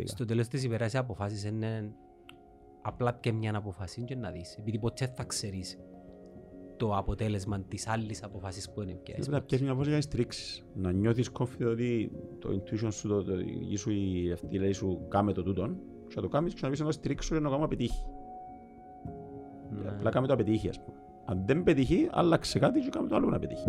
διαφορετικά. Στο τέλος της ημέρας οι αποφάσεις είναι απλά και μια αποφάση και να δεις. Επειδή ποτέ θα ξέρεις το αποτέλεσμα της άλλης αποφάσης που είναι πια. Πρέπει να πιέσεις μια απόφαση για να στηρίξεις. Να νιώθεις confident ότι το intuition σου, το, το, η γη σου, η αυτή λέει σου κάμε το τούτον και να το κάνεις και να πεις να το στηρίξω για να το κάνω να πετύχει. Ναι. Απλά κάμε το να πετύχει ας πούμε. Αν δεν πετύχει, άλλαξε κάτι και κάμε το άλλο που να πετύχει.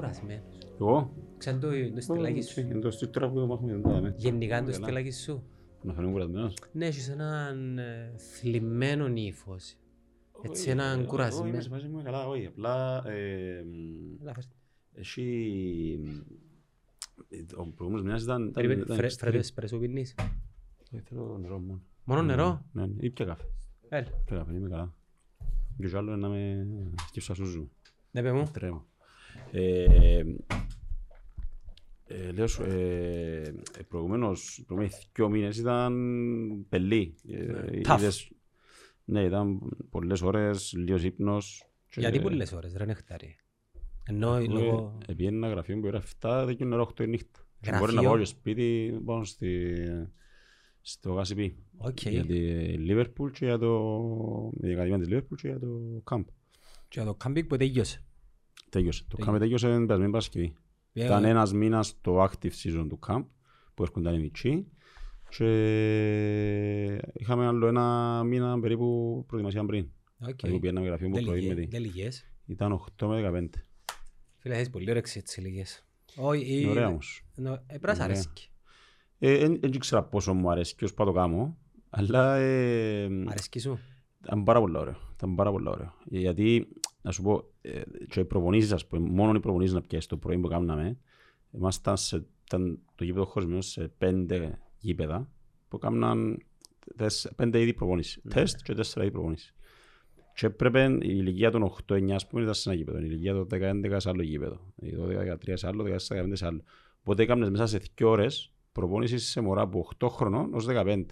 Κουρασμένος. Εγώ, Ξέρετε το, το στυλάκι σου. είναι το στήκτορα που έχουμε εδώ, ναι. Γενικά το Καλά. στυλάκι σου. Να φανούν κουρασμένος. Ναι, έχεις έναν ε, θλιμμένο ύφος. Έτσι Όχι, έναν ε, κουρασμένο. Όχι, είμαι σε φάση μου καλά, όχι. Απλά ε, μ, Έλα, φέρτε. έχει... ε, Ο προηγούμενος μήνας ήταν... ήταν- Περίμενε, ήταν φρέ- extreme. φρέτο εσπρέσο πίνεις. Όχι, Θέλω νερό μόνο. Μόνο νερό; Ναι, ναι, ή πια καφέ. Έλα. Πια καφέ, είμαι καλά. Και κι άλλο είναι να με σκύψω σούζου. Ναι, παι μου. Τρέμω. Ε, ε, λέω σου, ε, ε, προηγουμένως, προηγούμενοι δυο μήνες ήταν πελή. Ε, Tough. είδες- Ναι, ήταν πολλές ώρες, λίγος ύπνος. και- Γιατί πολλές ώρες, ρε νεκτάρι. Ενώ Εγώ, λόγω... ε, Πήγαινε ένα γραφείο που era 7, δεν γίνει νερό 8 η νύχτα. Και Γραφείο; Μπορεί να πάω και σπίτι πάνω στη, στο Γάσιπι. Οκ. Για τη Liverpool και για το... για την Ακαδημία της Liverpool και για το Camp. Και το κάμπινγκ που τελειώσε. Τέλειωσε. Το Τέλειωσε. Camp τέλειωσε την περασμένη Παρασκευή. Ήταν Ε, ένας μήνας το active season του camp που έρχονταν οι μητσοί και είχαμε άλλο ένα μήνα περίπου προετοιμασία πριν. οκ. Δηλαδή που πήγαιναμε γραφείο που Δεν πρωί με λυγε- τη. δεν λυγες. Ήταν 8 με 15. Φίλε, έχεις πολύ όρεξη έτσι λίγες. Όχι, Είναι ε, ωραία όμως. νο- ε, πρέπει να σ' Είναι ωραία. αρέσκει. Ε, Δεν ήξερα πόσο μου αρέσει και ως πάω το κάνω, αλλά ε, Αρέσκει σου. ήταν πάρα πολύ ωραίο. Ήταν πάρα πολύ ωραίο. Γιατί, να σου πω, ε, και οι προπονήσεις, ας πούμε, μόνο οι προπονήσεις να πιάσεις το πρωί που κάναμε, ήμασταν σε, ήταν το γήπεδο χωρισμένος σε πέντε γήπεδα που κάμναν τεσ- πέντε είδη προπονήσεις. Τεστ και τέσσερα είδη προπονήσεις. Και έπρεπε η ηλικία των 8-9 ας πούμε ήταν σε ένα γήπεδο, η ηλικία των 10-11 σε άλλο γήπεδο, η 12-13 σε άλλο, 14-15 σε άλλο. Οπότε έκανες μέσα σε 2 ώρες προπόνησης σε μωρά από 8 χρονών ως 15.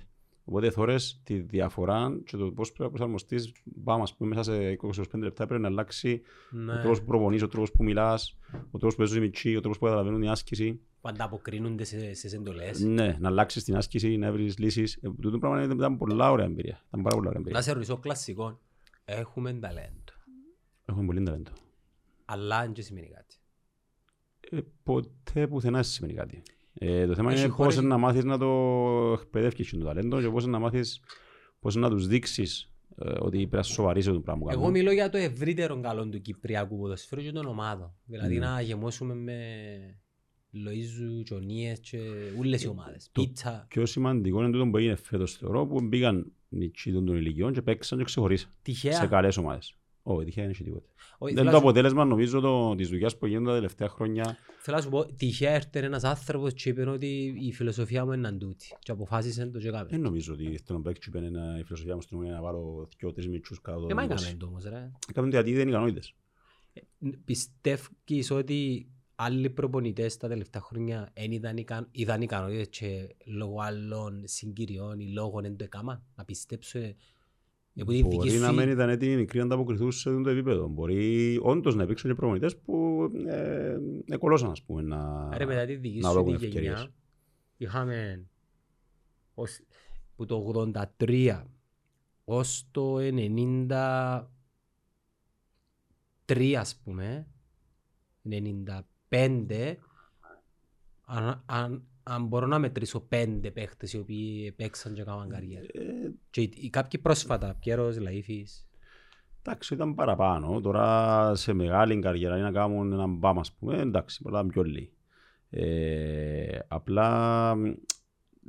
Οπότε θωρείς τη διαφορά και το πώς πρέπει να προσαρμοστείς πάμε ας πούμε μέσα σε 20-25 λεπτά πρέπει να αλλάξει ο Ναι. τρόπος που προπονείς, ο τρόπος που μιλάς, ο τρόπος που παίζουν οι μητσοί, ο τρόπος που καταλαβαίνουν η άσκηση. Που ανταποκρίνονται σε- στις εντολές. Ναι, να αλλάξεις την άσκηση, να βρεις λύσεις. Ε, τούτο πράγμα ήταν- ήταν πολλά ωραία εμπειρία. Ήταν πάρα πολλά ωραία Να εμπειρία. σε ρωτήσω κλασικό. Έχουμε ταλέντο. Έχουμε πολύ ταλέντο. Αλλά δεν και σημαίνει κάτι. Ε, ποτέ πουθενά δεν σημαίνει κάτι. Ε, το θέμα Έχει είναι χώρες- πώς να μάθεις να το εκπαιδεύεις το ταλέντο και πώς να μάθεις πώς να τους δείξεις ε, ότι πρέπει να σοβαρείς το πράγμα που Εγώ κάνουν. μιλώ για το ευρύτερο καλό του Κυπριακού ποδοσφαίρου και των ομάδων. Δηλαδή Ναι. να γεμώσουμε με Λοΐζου, Τζονίες και όλες οι ομάδες. το- Πίτσα. Πιο σημαντικό είναι τούτο που έγινε φέτος θεωρώ που μπήκαν μητσοί των των ηλικιών και παίξαν και ξεχωρίσαν σε Τυχαία. καλές ομάδες. Όχι, τυχαία δεν έχει τίποτα. Όχι, Δεν θέλω το να σου- αποτέλεσμα νομίζω το, της δουλειάς που γίνονται τα τελευταία χρόνια. Θέλω να σου πω, τυχαία έρθει ένας άνθρωπος και είπε ότι η φιλοσοφία μου είναι τούτη. Και αποφάσισε το και Δεν έκαμε. νομίζω ότι θέλω να παίξει και πένε ένα- η φιλοσοφία μου στην ομάδα να βάλω δυο-τρεις μητσούς κάτω το Ε, μα 20. έκαμε το όμως ρε. Έκαμε το γιατί δεν είναι ικανότητες. Πιστεύεις ότι άλλοι προπονητές τα τελευταία χρόνια εν ήταν, ικαν, ήταν ικανότητες και λόγω άλλων συγκυριών ή λόγω δεν το έκαναν. Να πιστέψω ε, επειδή η δική Μπορεί σου... να μην ήταν έτοιμοι μικροί να ανταποκριθούν σε αυτό το επίπεδο. Μπορεί όντως να υπήρξαν και προπονητές που ε, εκολώσαν ας πούμε να, Ρε μετά τη δική να σου δώσουν τη ευκαιρίες. γενιά είχαμε ως, που το 83 ως το 93 ας πούμε 95 αν, αν, αν μπορώ να μετρήσω πέντε παίχτες οι οποίοι παίξαν και έκαναν καριέρα. Ε, Και οι, οι κάποιοι πρόσφατα, Πιέρος, Λαΐφης, εντάξει, ήταν παραπάνω. Τώρα σε μεγάλη καριέρα να κάνουν έναν μπαμ, ας πούμε, εντάξει, πολλά πιο λίγοι. Ε, απλά, μ,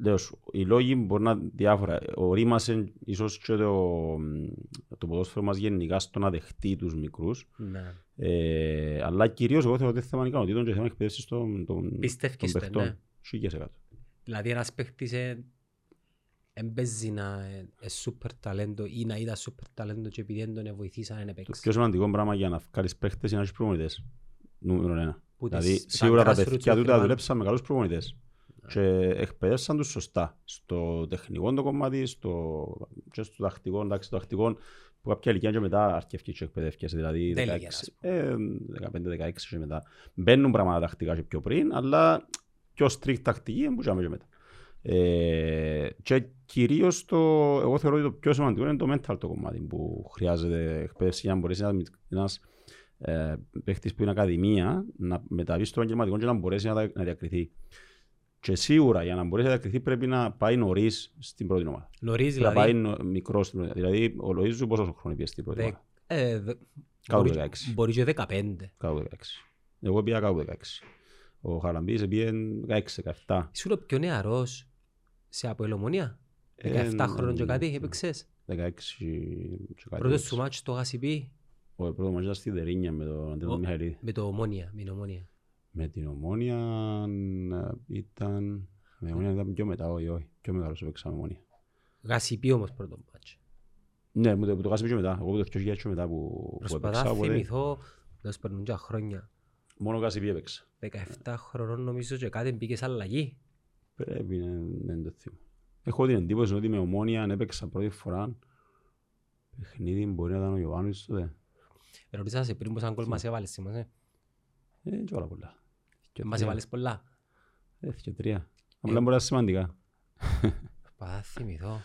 λέω σου, οι λόγοι μπορεί να είναι διάφορα. Ορίμασε ίσως και το, μ, το ποδόσφαιρο μας γενικά στο να δεχτεί τους μικρούς. ναι. Ε, αλλά κυρίως εγώ θεωρώ ότι είναι θέμα ικανοτήτων και θέμα εκπαίδευσης των, των, Πιστεύεις των το, παιχτών. ναι. Σίγια σε κάτω. Δηλαδή ένας παίχτης εμπέζει να είναι σούπερ ταλέντο ή να είδα σούπερ ταλέντο και επειδή δεν τον βοηθήσαν να Το παίξει. πιο σημαντικό πράγμα για να βγάλεις παίχτες είναι να έχεις προπονητές. Νούμερο ένα. Που Δηλαδή, τις- τα σίγουρα τα grassroots παιδιά του τα ομάδες. δουλέψαν με καλούς προπονητές. Και εκπαίδευσαν τους σωστά. Στο τεχνικό το κομμάτι, στο, και στο τακτικό, εντάξει, το τακτικό που κάποια ηλικία και μετά αρκεύκει και εκπαιδεύκες, δηλαδή Τέλεια, 16, ας ε, 15-16 και μετά. Μπαίνουν πράγματα τακτικά και πιο πριν, αλλά πιο strict τακτική που και μετά. Ε, και κυρίως το, εγώ θεωρώ ότι το πιο σημαντικό είναι το mental το κομμάτι που χρειάζεται εκπαίδευση για να μπορέσεις ένας, ένας ε, παίχτης που είναι ακαδημία να μεταβείς στο επαγγελματικό και να μπορέσει να, τα- να διακριθεί. Και σίγουρα για να μπορέσει να διακριθεί πρέπει να πάει νωρίς στην πρώτη ομάδα. Νωρίς Πρέπει να πάει δηλαδή. μικρός στην πρώτη ομάδα. Δηλαδή, ο Λοΐζου πόσο χρόνο πήγε στην πρώτη δε- ομάδα; ε, δε- Κάπου μπορεί- 16. Μπορεί και 15. Κάπου 16. Εγώ πήγα κάπου 16. Ο Χαραμπής πήγε 16-17. Ήσουν ο πιο νεαρός σε αποελομονία. 17 Ε, χρόνων και κάτι ναι. έπαιξες; 16 και κάτι. Πρώτος σου μάτσο στο Γασιπί; Ο πρώτος μας ήταν στη Δερίνια με τον Αντώνιο Ο- Μιχαηλίδη. με το Ομόνια. Με την Ομόνια. Με την Ομόνια ε, ήταν... Με την Ομόνια ήταν πιο μετά, όχι, όχι. Πιο μεγάλος έπαιξα με Ομόνια. Γασιπί όμως πρώτο μάτσο. Ναι, μου το, μου το κάσαμε και μετά. Εγώ που το 2000 και μετά που, που Προσπαθώ έπαιξα. να οπότε θυμηθώ, δεν σπέρνουν και χρόνια. Μόνο κάσι έπαιξα. 17 χρονών νομίζω και κάτι μπήκε σε αλλαγή. Πρέπει να δεν το θυμώ. Έχω την εντύπωση ότι με Ομόνια αν έπαιξα πρώτη φορά παιχνίδι μπορεί να ήταν ο Ιωάννης τότε. Ρωτήσα σε πριν πόσα γκολ μας έβαλες σήμερα. ε. Ε, και όλα πολλά. Και Μας τρία. έβαλες πολλά. Ε, και τρία. Απλά μπορεί να είναι σημαντικά. Προσπαθώ να θυμηθώ.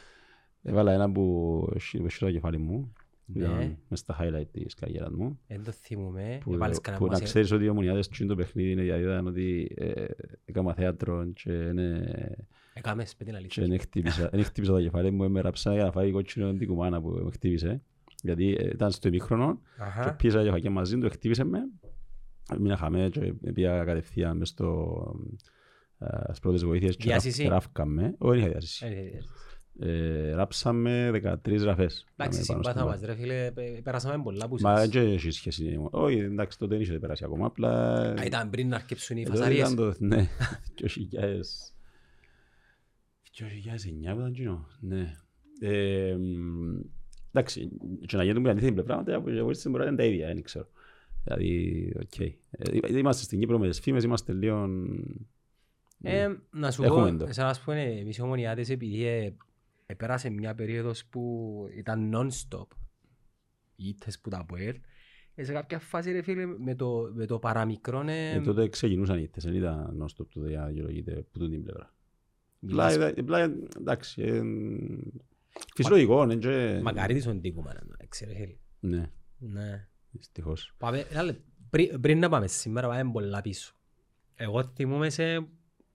Έβαλα ένα που σ- που στο κεφάλι μου. Που Ναι. ήταν μες στα highlight της καριέρας μου. Δεν το θυμούμαι. Που, Έβαλες που κανένα να μας- ξέρεις ότι οι ομονιάδες τσιν το παιχνίδι είναι γιατί ήταν ότι ε, έκανα θέατρο και είναι Έκαμες, πες την και αλήθεια. δεν χτύπησα, δεν χτύπησα τα κεφάλια μου, με ράψα για να φάει κότσινο την κουμάνα που με χτύπησε. Γιατί ε, ήταν στο ημίχρονο και Αχα. πίεσα και φαγιά μαζί του, χτύπησε με. Μείνα χαμέ και πήγα κατευθείαν μες στο, ε, στις πρώτες βοήθειες και ράφ- Διάσηση. και ράφκαμε. Όχι, δεν είχα διάσηση. Ε, ε, ε. Ε, ράψαμε 13 ραφές. Εντάξει, Πάμε πάνω συμπάθα στο μας ρε φίλε, πε- περάσαμε πολλά που Μα σας. δεν έχει σχέση. Όχι, εντάξει, τότε δεν είχε περάσει ακόμα. Απλά... Α, Ήταν πριν να αρκεψούν οι Ε, τότε φασαρίες. ήταν το- Ναι, 2000... 2009 που ήταν εκείνο. Ναι. Ε, μ, Εντάξει, και να γίνουν αλήθεια την πλευρά, τα βοήθησε μπορεί να είναι τα ίδια, δεν ξέρω. Δηλαδή, οκ. Ε, Είμαστε στην Κύπρο με τις φήμες, είμαστε λίγο... Ε, να σου Έχουμε πω, το. εσένα ας πούμε, εμείς οι ομονιάτες επειδή ε, επέρασε μια περίοδος που ήταν non-stop οι ήττες που τα ΑΠΟΕΛ, ε, σε κάποια φάση ρε φίλε με το, με το παραμικρό Ε, ε, τότε ξεκινούσαν οι ήττες, δεν ήταν non-stop τότε για να δικαιολογείται που τούτη την πλευρά. μιλάς- Απλά, απλά, εντάξει, ε, φυσιολογικό, ναι, και... μακάρι της οντίκουμα να εντάξει ρε φίλε. Ναι, Ναι. δυστυχώς. Πάμε, ένα λεπτό. πριν, πριν να πάμε σήμερα πάμε πολλά πίσω. Εγώ θυμούμαι σε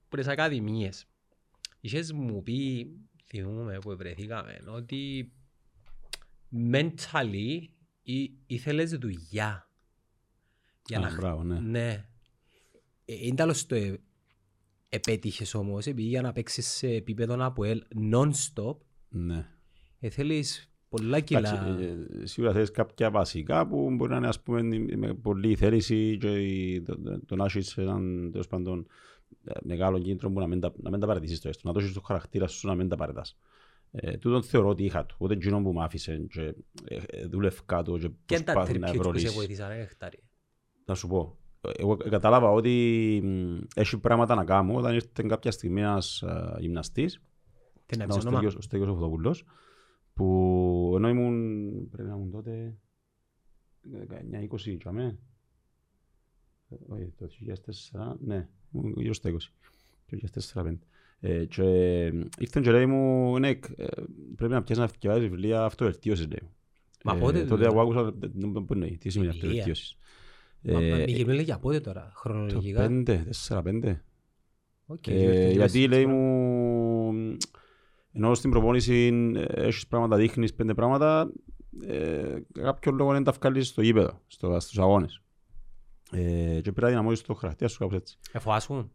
τις ακαδημίες. Είχες μου πει, θυμούμαι που βρεθήκαμε, ότι mentally ή, ήθελες δουλειά. Για Α, να... μπράβο, ναι. Ναι. Ε, Είναι τέλος το ε, επέτυχες όμως, επειδή για να παίξεις σε επίπεδο από ελ non-stop, Ναι. ε, θέλεις πολλά Εντάξει, κιλά. ε, ε, σίγουρα θέλεις κάποια βασικά που μπορεί να είναι ας πούμε με πολλή θέληση και η- το- το- το να έχεις έναν τέλος πάντων ε, μεγάλο κίνητρο που να μην τα, να μην τα παρατήσεις το έστω, να δώσεις το χαρακτήρα σου να μην τα παρατάς. Ε, τούτον θεωρώ ότι είχα του, ούτε εκείνον που μ' άφησε και ε, ε, δούλευκα το και Και είναι τα προσπάθη να tributes βρω που σε λύσεις. βοήθησαν, ρε Χεκτάρι. Να σου πω, εγώ κατάλαβα ότι μ, έχει πράγματα να κάνω όταν ήρθε κάποια στιγμή ένας α, γυμναστής Τι να ήταν πεις ο όνομα; Στέγιος, ο Στέγιος Οφδοπούλος, που ενώ ήμουν, πρέπει να ήμουν τότε 19-20 τσάμε, Ε, όχι, το 2004, ναι, ήμουν γύρω στα 20, το 2004-2005. Ε, και ήρθε και λέει μου, ναι, ε, πρέπει να πιάσεις να διαβάζεις βιβλία αυτοβελτίωσης, λέει. μου. Μα Ε, πότε τότε δηλαδή; εγώ άκουσα, δεν μπορεί να είναι, τι σημαίνει Βιβλία. αυτοβελτίωσης; Μα- μα Ε, Μη μιλάει για πότε τώρα, Το χρονολογικά. 5, 4-5. Οκ, Ε, διορθωτικές γιατί λέει έτσι, μου, ενώ στην προπόνηση ε, έχεις πράγματα, δείχνεις πέντε πράγματα, ε, κάποιο λόγο δεν τα βγάλεις στο γήπεδο, στο, στους αγώνες. Ε, και πρέπει να δυναμώσεις το χαρακτήρα σου κάπως έτσι. Εφοάσουν.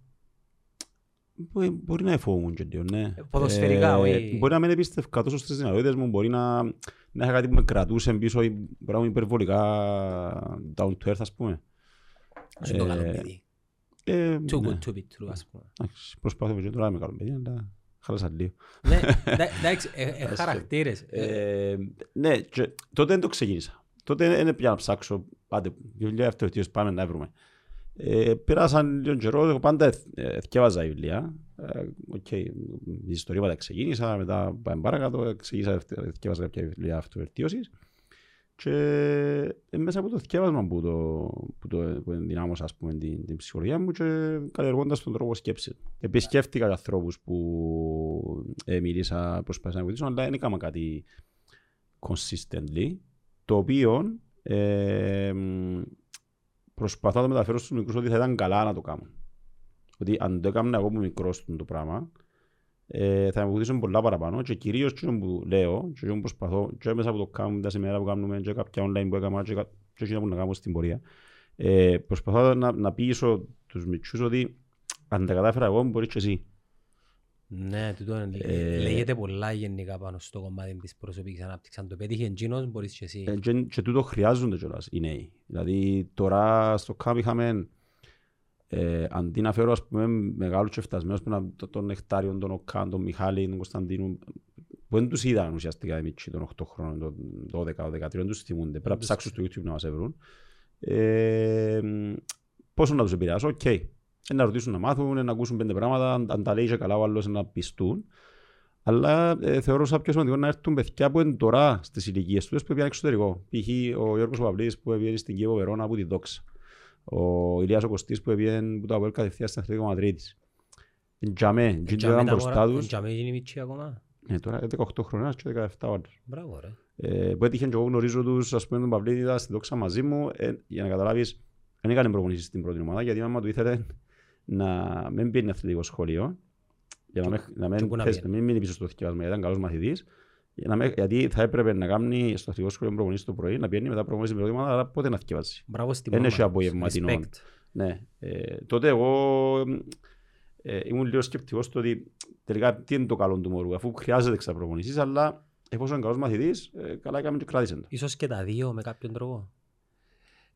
Μπορεί, μπορεί να εφοβούν και λίγο, ναι. Ε, ποδοσφαιρικά, όχι. Μπορεί να μην εμπίστευκα τόσο στις δυνατότητες μου, μπορεί να, να είχα κάτι που με κρατούσε πίσω ή μπορεί να ήμουν υπερβολικά down to earth, ας πούμε. Σου το καλό Ε, παιδί. Ε, Too ναι. good to be true, ας πούμε. Εντάξει, Προσπάθησα και τώρα να είμαι καλό παιδί, αλλά χάλασα λίγο. Ναι, εντά- εντάξει, ε, ε, χαρακτήρες. Ε, Ε, ναι, και τότε δεν το ξεκίνησα. Τότε δεν πια να ψάξω, πάτε, βιβλία αυτοβελτίωσης πάμε να βρούμε. Ε, πέρασαν λίγο καιρό, εγώ πάντα εθ- ε, εθκιέβαζα βιβλία. Ε, οκ, οι ιστορήματα ξεκίνησα, μετά πάμε παρακάτω, ξεκίνησα, εθ- εθκεύαζα κάποια βιβλία αυτοβελτίωσης. Και ε, μέσα από το θκεύασμα που, το, που, το, που ενδυνάμωσα ας πούμε, την, την ψυχολογία μου και καλλιεργώντας τον τρόπο σκέψης. Επισκέφτηκα και ανθρώπους που ε, μίλησα, προσπάθησα να βοηθήσω, αλλά δεν έκανα κάτι consistently, το οποίο ε, μ, προσπαθώ να το μεταφέρω στους μικρούς ότι θα ήταν καλά να το κάνω. Ότι αν το έκανα εγώ που μικρός το πράγμα, ε, θα με βοηθήσουν πολλά παραπάνω και κυρίως και που λέω και που προσπαθώ και μέσα από το κάνω τα σημεία που κάνουμε και κάποια online που έκανα και, κα- και εκείνα που να κάνω στην πορεία ε, προσπαθώ να, να πείσω τους μικρούς ότι αν τα κατάφερα εγώ μπορείς και εσύ. Ναι, τούτο είναι. Ε, λέγεται πολλά γενικά πάνω στο κομμάτι της προσωπικής ανάπτυξης. Αν το πέτυχε εντζήνος, μπορείς και εσύ. Ε, και, και τούτο χρειάζονται κιόλας οι νέοι. Δηλαδή τώρα στο ΚΑΜ είχαμε ε, αντί να φέρω ας πούμε μεγάλους και φτασμένους που να- το- τον Νεκτάριον, τον Οκάν, τον Μιχάλη, τον Κωνσταντίνου που δεν τους είδαν ουσιαστικά οι μιτσιοί των 8 χρόνων, των 12, των 13, δεν τους θυμούνται. Πρέπει να τους- ψάξουν στο YouTube να μας βρουν. Ε, μ, πόσο να τους επηρεάσω, οκ. Ε, Να ρωτήσουν να μάθουν, ε, να ακούσουν πέντε πράγματα, αν- αν τα λέει και καλά ο άλλος να πειστούν. Αλλά ε, θεωρώ σαν πιο σημαντικό να έρθουν παιδιά που είναι τώρα στις ηλικίες τους που πήγαν εξωτερικό. Π.χ. ο Γιώργος Παυλίδης που πήγε στην Κίεβο Βερόνα από τη Δόξα. Ο Ηλίας ο Κωστής που πήγε που το Αποέλ κατευθείαν στην Αθλητικό Μαδρίτης. Τζαμέ, τζιν μπροστά τους. Τζαμέ γίνει μίτσι ακόμα. Ε, τώρα 18 χρόνια και 17 ο άλλος. Μπράβο ρε. Ε, που έτυχε και εγώ γνωρίζω τους, ας πούμε, τον Παυλίδη ήταν στην Δόξα μαζί μου, ε, για να καταλάβεις, δεν έκανε προπονήσεις στην πρώτη ομάδα, γιατί άμα του ήθελε να μην πήγαινε αθλητικό σχολείο, για να μην, να και μην, πού να πες- πήγαινε. να μην μείνει πίσω στο θυκευάσμα, γιατί ήταν καλός μαθητής, για να μην- γιατί θα έπρεπε να κάνει στο αθλητικό σχολείο προπονήσεις το πρωί, να πηγαίνει μετά προπονήσεις στην πρώτη ομάδα, αλλά πότε να θυκευάσει. Μπράβο στην Εν μάμα. έχει απογευματινό. Respect. Ναι. Ε, τότε εγώ ε, ήμουν λίγο σκεπτικός στο ότι τελικά τι είναι το καλό του μωρού, αφού χρειάζεται εξαπροπονήσεις, αλλά εφόσον είναι καλός μαθητής, ε, καλά έκαμε και κράτησε το. Ίσως και τα δύο με κάποιον τρόπο.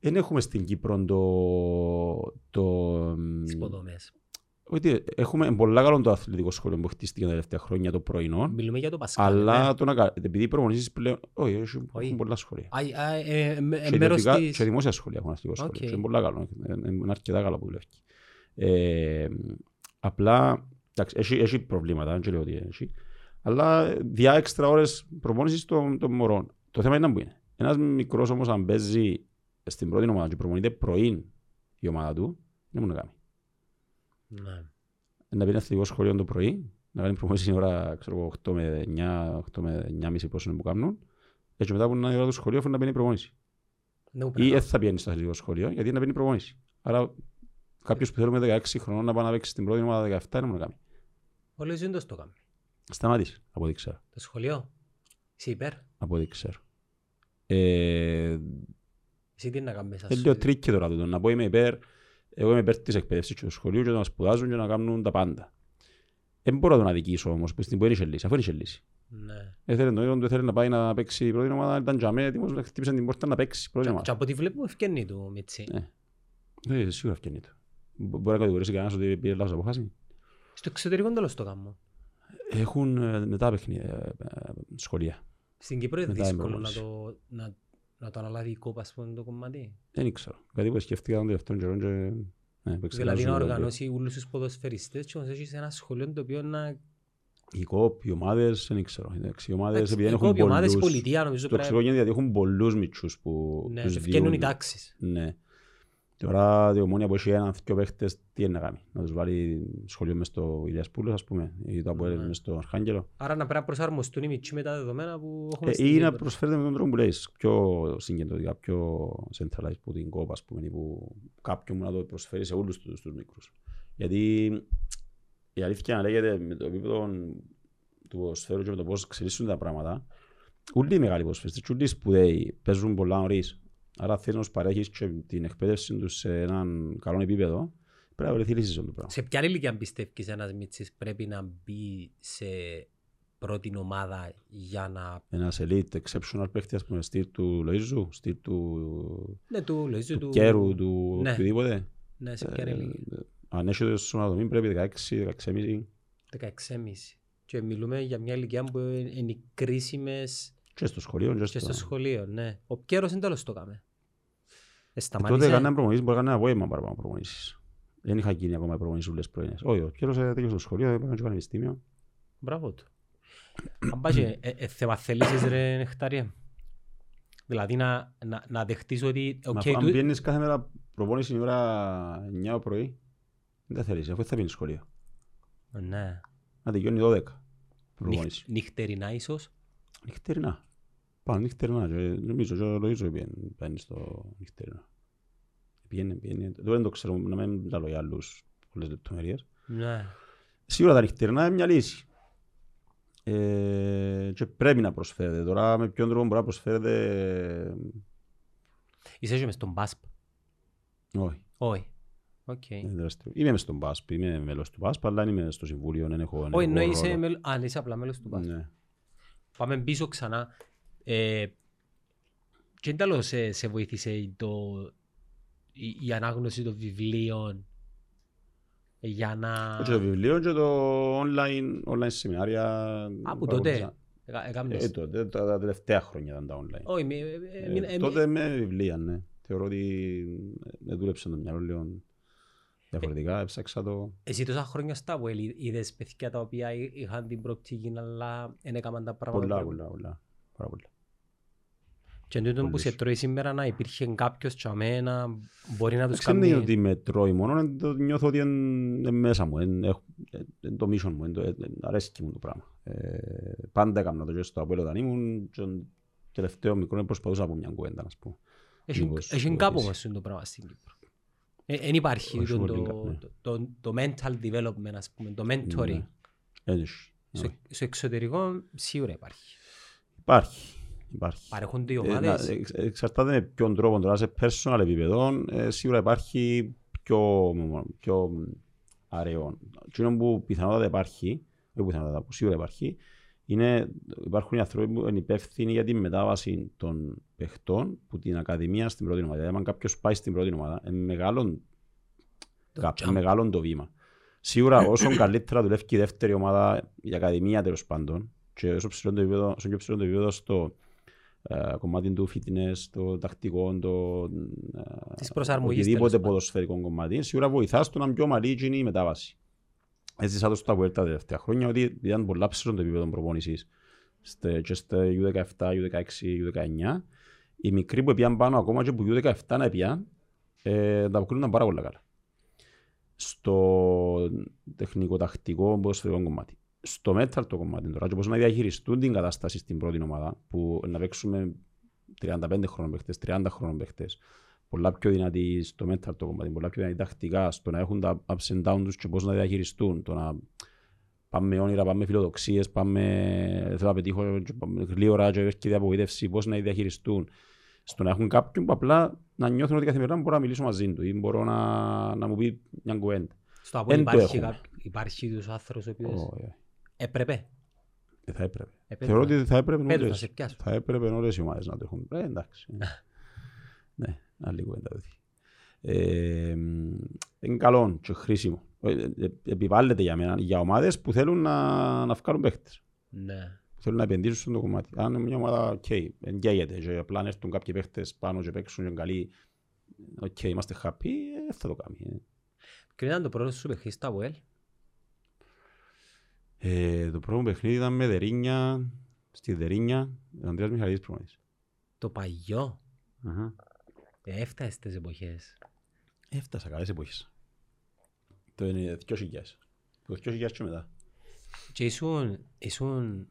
Δεν έχουμε στην Κύπρο το... το μ, Τις υποδομές. ότι έχουμε πολλά καλό το αθλητικό σχολείο που χτίστηκε τα τελευταία χρόνια το πρωινό, Μιλούμε για το Πασκάλ. αλλά ναι. το να, κα- επειδή οι προπονήσεις πλέον... Όχι, έχουν Όχι. έχουν πολλά σχολεία. Α, α, ε, ε, με- Και μέρος ιδιωτικά- της... και δημόσια σχολεία έχουν αθλητικό σχολείο. Οκ. Και είναι πολλά καλό. ε, ε, Είναι αρκετά καλά που δουλεύει. Ε, απλά, εντάξει, έχει, έχει προβλήματα, δεν λέω ότι έχει. Αλλά διά έξτρα ώρες προπόνησης των, των μωρών. Το θέμα είναι να που είναι. Ένας μικρός όμως αν παίζει στην πρώτη ομάδα και προπονείται πρωί η ομάδα του, δεν μπορεί να κάνει. Ναι. Να πει αθλητικό σχολείο το πρωί, να κάνει προπονήσεις την ώρα ξέρω, εγώ, 8 με 9, 8 με 9.30 πόσο είναι που κάνουν, έτσι μετά που είναι η ώρα του σχολείου αφού να παίρνει προπονήσεις. Δεν μου Ή πρέπει δεν να- θα πηγαίνει στο αθλητικό σχολείο γιατί να παίρνει προπονήσεις. Άρα κάποιος που θέλουμε 16 χρονών να πάει να παίξει στην πρώτη ομάδα 17 δεν μπορεί να κάνει. Όλη η ζωή του το κάνει. Σταμάτησε, από ό,τι ξέρω. Το σχολείο. Είσαι υπέρ. Από ό,τι ξέρω. Ε, Εσύ τι να κάνεις. είναι λίγο tricky τώρα τούτο. Να πω είμαι υπέρ, εγώ είμαι υπέρ της εκπαίδευσης και του σχολείου και να σπουδάζουν και να κάνουν τα πάντα. Δεν μπορώ να τον αδικήσω όμως, που στην που δεν είχε λύση, αφού δεν είχε λύση. Ναι. Έθελε τον ίδιο του, ήθελε να πάει να παίξει η πρώτη ομάδα, ήταν τζιαμέ, έτοιμος να χτύπησε την πόρτα να παίξει η πρώτη Και- ομάδα. Και από ό,τι βλέπουμε ευκαινεί του Μιτσί. Ναι. Ε, σίγουρα ευκαινεί του. Μπο- Μπορεί να κατηγορήσει κανένας ότι πήρε λάθος αποφάση. Στο εξωτερικό τέλος το κάνω. Έχουν ε, μετά παιχνίδια, ε, ε, σχολεία. Στην Κύπρο είναι Μετά δύσκολο να εμπρόβαση. το, να, να το αναλάβει η κόπα ας πούμε, το κομμάτι. Δεν ήξερα. Κάτι που σκέφτηκα τον τελευταίο καιρό και... Ναι, που Δηλαδή εξετάζουν να το- οργανώσει όλους τους ποδοσφαιριστές και όμως έχεις ένα σχολείο το οποίο να... Οι κόπ, οι ομάδες, δεν ήξερα. Εντάξει, Οι ομάδες Εντάξει, επειδή δεν οι έχουν κόποι, ομάδες, η πολλούς... πολιτεία νομίζω Το πρέπει... ξέρω γιατί γιατί έχουν πολλούς μητσούς που Ναι, τους και ευκαινούν οι διούν. τάξεις. Ναι. Τώρα η ομόνια που έχει έναν δυο παίχτες, τι είναι να κάνει; Να τους βάλει σχολείο μες στο Ηλίας Πούλος, ας πούμε, ή το Αποέλ Ναι. μες στο Αρχάγγελο. Άρα να πρέπει να προσαρμοστούν οι μητσοί με τα δεδομένα που έχουμε Ε, στην ή να Κύπρο. προσφέρετε με τον τρόπο που λέεις, πιο συγκεντρωτικά, πιο centralized που την κόπα, ας πούμε, ή που κάποιον να το προσφέρει σε όλους τους, τους μικρούς. Γιατί η αλήθεια να λέγεται με το επίπεδο του ποδοσφαίρου και με το πώς εξελίσσονται τα πράγματα, όλοι οι μεγάλοι ποδοσφαιριστές, όλοι οι σπουδαίοι παίζουν πολλά νωρίς. Άρα θέλεις να τους παρέχεις και την εκπαίδευση τους σε έναν καλό επίπεδο, πρέπει να βρεθεί λύση σε αυτό το πράγμα. Σε ποια ηλικία πιστεύεις ένας μητσής πρέπει να μπει σε πρώτη ομάδα για να... Ένας elite exceptional παίχτης, ας πούμε, στυλ του Λοΐζου, στυλ του, Ναι, του Λοΐζου, του του... Κέρου, του Ναι. οποιοδήποτε. Ναι, σε ποια Ε, ηλικία. Αν έχεις το σωματομή πρέπει 16, 16,5 16,5. Και μιλούμε για μια ηλικία που είναι οι κρίσιμες και στο σχολείο και και στο... στο σχολείο, ναι. Ο Κέρος είναι τέλος το κάμε. Ε, Τότε Σταμάτησε. έκανα προπονήσεις, μπορεί να κάνει ένα απόγευμα παραπάνω προπονήσεις. Δεν είχα γίνει ακόμα προπονήσεις όλες πρωινές. Όχι, ο κύριος τέτοιος στο σχολείο, έπαιρνε και πανεπιστήμιο. Μπράβο του. Αν πάει και ε, ε, θέμα θέλησης ρε Νεκτάριε. Δηλαδή να, να, να δεχτείς ότι Μα οκ, αν του- πηαίνεις κάθε μέρα προπόνηση η ώρα 9 το πρωί, δεν θα θέλεις, αφού δεν θα πίνεις σχολείο. ναι. Να τελειώνει 12 Νυχ, προπόνηση. νυχτερινά ίσως. Νυχτερινά. Πάμε νυχτερινά. και Νομίζω, και ο Λοΐζο πιένει- παίρνει στο νυχτερινά. Πιένει, πιένει. Τώρα δεν το ξέρω, να μην τα λέω για άλλους πολλές λεπτομέρειες. Ναι. Σίγουρα τα νυχτερινά είναι μια λύση. Ε, και πρέπει να προσφέρεται. Τώρα με ποιον τρόπο μπορεί να προσφέρεται... Είσαι και μες στον ΠΑΣΠ. Όχι. Όχι. Οκ. είναι δραστηριο. Είμαι μες στον ΠΑΣΠ, είμαι μέλος του ΠΑΣΠ, αλλά δεν είμαι στο Συμβούλιο, δεν έχω Όχι, ενεργό ενώ είσαι, ρόλο. μέλ... Α, είσαι απλά μέλος του ΠΑΣΠ. Ναι. Πάμε πίσω ξανά. Ε, και τι άλλο σε, σε βοήθησε το, η, η ανάγνωση των βιβλίων ε, για να... Και το βιβλίο και το online, online σεμινάρια. Από παρακολουθήσα. τότε. Εκα- έκαμνες. Ε, τότε, τα, τα τελευταία χρόνια ήταν τα online. Όχι, μη- ε, ε, Ε, μη- ε, τότε με βιβλία, ναι. Θεωρώ ότι ε, δούλεψε το μυαλό λίγο διαφορετικά, έψαξα το. Εσύ τόσα χρόνια στα που είδες παιδιά τα οποία εί- είχαν την προοπτική αλλά δεν έκαναν τα πράγματα. Πολλά, που πρέπει. πολλά, πολλά. Πάρα πολλά. Και τούτο που Πολλές. σε τρώει σήμερα να υπήρχε κάποιος τσαμένα μπορεί να τους Δεν κάνει... είναι ότι με τρώει μόνο, εν το νιώθω ότι είναι είναι μέσα μου, είναι είναι το mission μου, είναι το- ε, ε, αρέσκει μου το πράγμα. Ε, πάντα έκανα το και στο Απόλλω όταν ήμουν και τον τελευταίο μικρό προσπαθούσα από μια κουβέντα, να πούμε. Έχει, Λίγος έχει το κάπου βοηθήσει. όμως το πράγμα στην Κύπρο. Δεν υπάρχει Όχι το, πολύ το, κάπου, ναι. το, το, το mental development, ας πούμε, το mentoring. Ναι. Έτσι. Στο, στο εξωτερικό σίγουρα υπάρχει. Υπάρχει. Υπάρχει. Παρέχονται οι Ε, να- ομάδες. εξ- Εξαρτάται με ποιον τρόπο τώρα σε personal επίπεδο ε, σίγουρα υπάρχει πιο, πιο αραιό. Τι που πιθανότατα υπάρχει, όχι πιθανότατα, που σίγουρα υπάρχει, είναι, υπάρχουν οι άνθρωποι που είναι υπεύθυνοι για τη μετάβαση των παιχτών που την Ακαδημία στην πρώτη ομάδα. Δηλαδή, αν κάποιος πάει στην πρώτη ομάδα, είναι μεγάλο, Το κάπου, jump. είναι μεγάλο το βήμα. Σίγουρα όσο καλύτερα δουλεύει και η δεύτερη ομάδα, η Ακαδημία τέλος πάντων, και όσο, ψηλό το επίπεδο, όσο πιο ψηλό το επίπεδο στο ε, κομμάτι του fitness, το τακτικό, το ε, Της προσαρμογής, οτιδήποτε τέλος πάντων. ποδοσφαιρικό κομμάτι, σίγουρα βοηθάς στο να είναι πιο ομαλή γίνει η μετάβαση. Έτσι σαν το στα Vuelta τα τελευταία χρόνια, ότι ήταν πολλά ψηλό το επίπεδο προπόνησης στε- και στο U17, U16, U19. Οι μικροί που πήγαν πάνω ακόμα και που U17 να πήγαν, ε, τα αποκρίνονταν πάρα πολύ καλά. Στο τεχνικό-τακτικό ποδοσφαιρικό κομμάτι. Στο mental το κομμάτι τώρα και πώς να διαχειριστούν την κατάσταση στην πρώτη ομάδα που να παίξουμε 35 χρόνων παίχτες, 30 χρόνων παίχτες πολλά πιο δυνατοί στο mental το κομμάτι, πολλά πιο δυνατοί τακτικά, στο να έχουν τα ups and downs τους και πώς να διαχειριστούν, το να πάμε με όνειρα, πάμε με φιλοδοξίες, πάμε, θέλω να πετύχω και πάμε γλύωρα και έρχεται η απογοήτευση, πώς να διαχειριστούν. Στο να έχουν κάποιον που απλά να νιώθουν ότι καθημερινά μπορώ να μιλήσω μαζί του ή μπορώ να, να μου πει μια κουβέντα. Στο Απόλλη εν το υπάρχει, έχουμε. κάπο- υπάρχει τους άνθρωπος ο οποίος Όχι, έπρεπε. δεν θα έπρεπε. έπρεπε. Θεωρώ ότι θα έπρεπε Πέτω, θα όλες, σε πιάσω. θα έπρεπε όλες οι ομάδες να το έχουν. Ε, εντάξει. ναι, άλλη κουβέντα δηλαδή. Ε, μ, είναι καλό και χρήσιμο. Ε, ε, Επιβάλλεται για μένα για ομάδες που θέλουν να, να βγάλουν παίχτες. Ναι. που θέλουν να επενδύσουν στο κομμάτι. Αν είναι μια ομάδα, ok, εγκαίγεται και απλά αν έρθουν κάποιοι παίχτες πάνω και παίξουν και είναι καλοί, οκ, είμαστε happy, ε, θα το κάνει. ε. Ποιο ήταν το πρώτο σου παιχνίδι στα ΑΠΟΕΛ. Ε, το πρώτο παιχνίδι ήταν με Δερίνια, στη Δερίνια, ο Ανδρέας Μιχαλίδης προμονής. Το παγιό. Αχα. Ε, Έφτασε στις εποχές. Έφτασα καλές εποχές. Το είναι 2000. Το 2000 και μετά. Και ήσουν, ήσουν